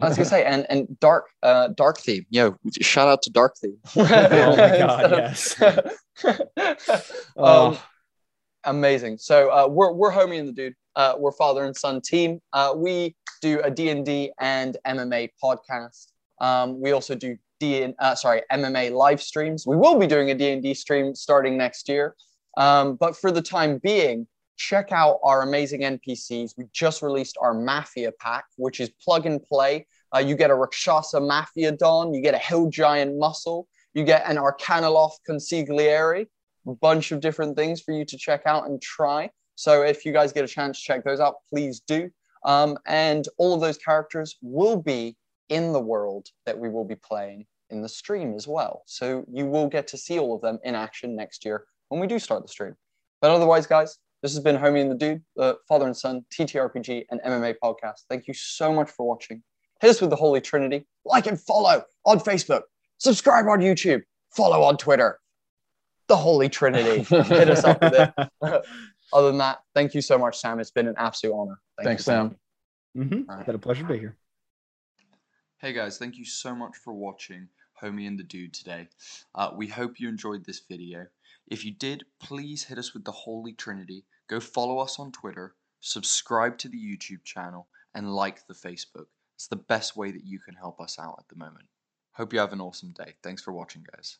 I was gonna say, and and dark, uh, dark theme. Yo, shout out to dark theme. Oh my God, yes. Oh. um, amazing. So uh, we're we're homie and the dude. Uh, we're father and son team. Uh, we do a D and D and MMA podcast. Um, we also do D and uh, sorry MMA live streams. We will be doing a D and D stream starting next year. Um, but for the time being, check out our amazing NPCs. We just released our Mafia pack, which is plug and play. Uh, you get a Rakshasa Mafia Don, you get a Hill Giant Muscle, you get an Arcanaloth Consigliere, a bunch of different things for you to check out and try. So if you guys get a chance to check those out, please do. Um, and all of those characters will be in the world that we will be playing in the stream as well. So you will get to see all of them in action next year when we do start the stream. But otherwise, guys, this has been Homie and the Dude, the father and son TTRPG and MMA podcast. Thank you so much for watching. Hit us with the Holy Trinity. Like and follow on Facebook. Subscribe on YouTube. Follow on Twitter. The Holy Trinity. Hit us up with it. Other than that, thank you so much, Sam. It's been an absolute honor. Thank Thanks, you. Sam. Mhm. All right. Had a pleasure to be here. Hey guys, thank you so much for watching Homie and the Dude today. Uh, we hope you enjoyed this video. If you did, please hit us with the Holy Trinity. Go follow us on Twitter, subscribe to the YouTube channel, and like the Facebook. It's the best way that you can help us out at the moment. Hope you have an awesome day. Thanks for watching, guys.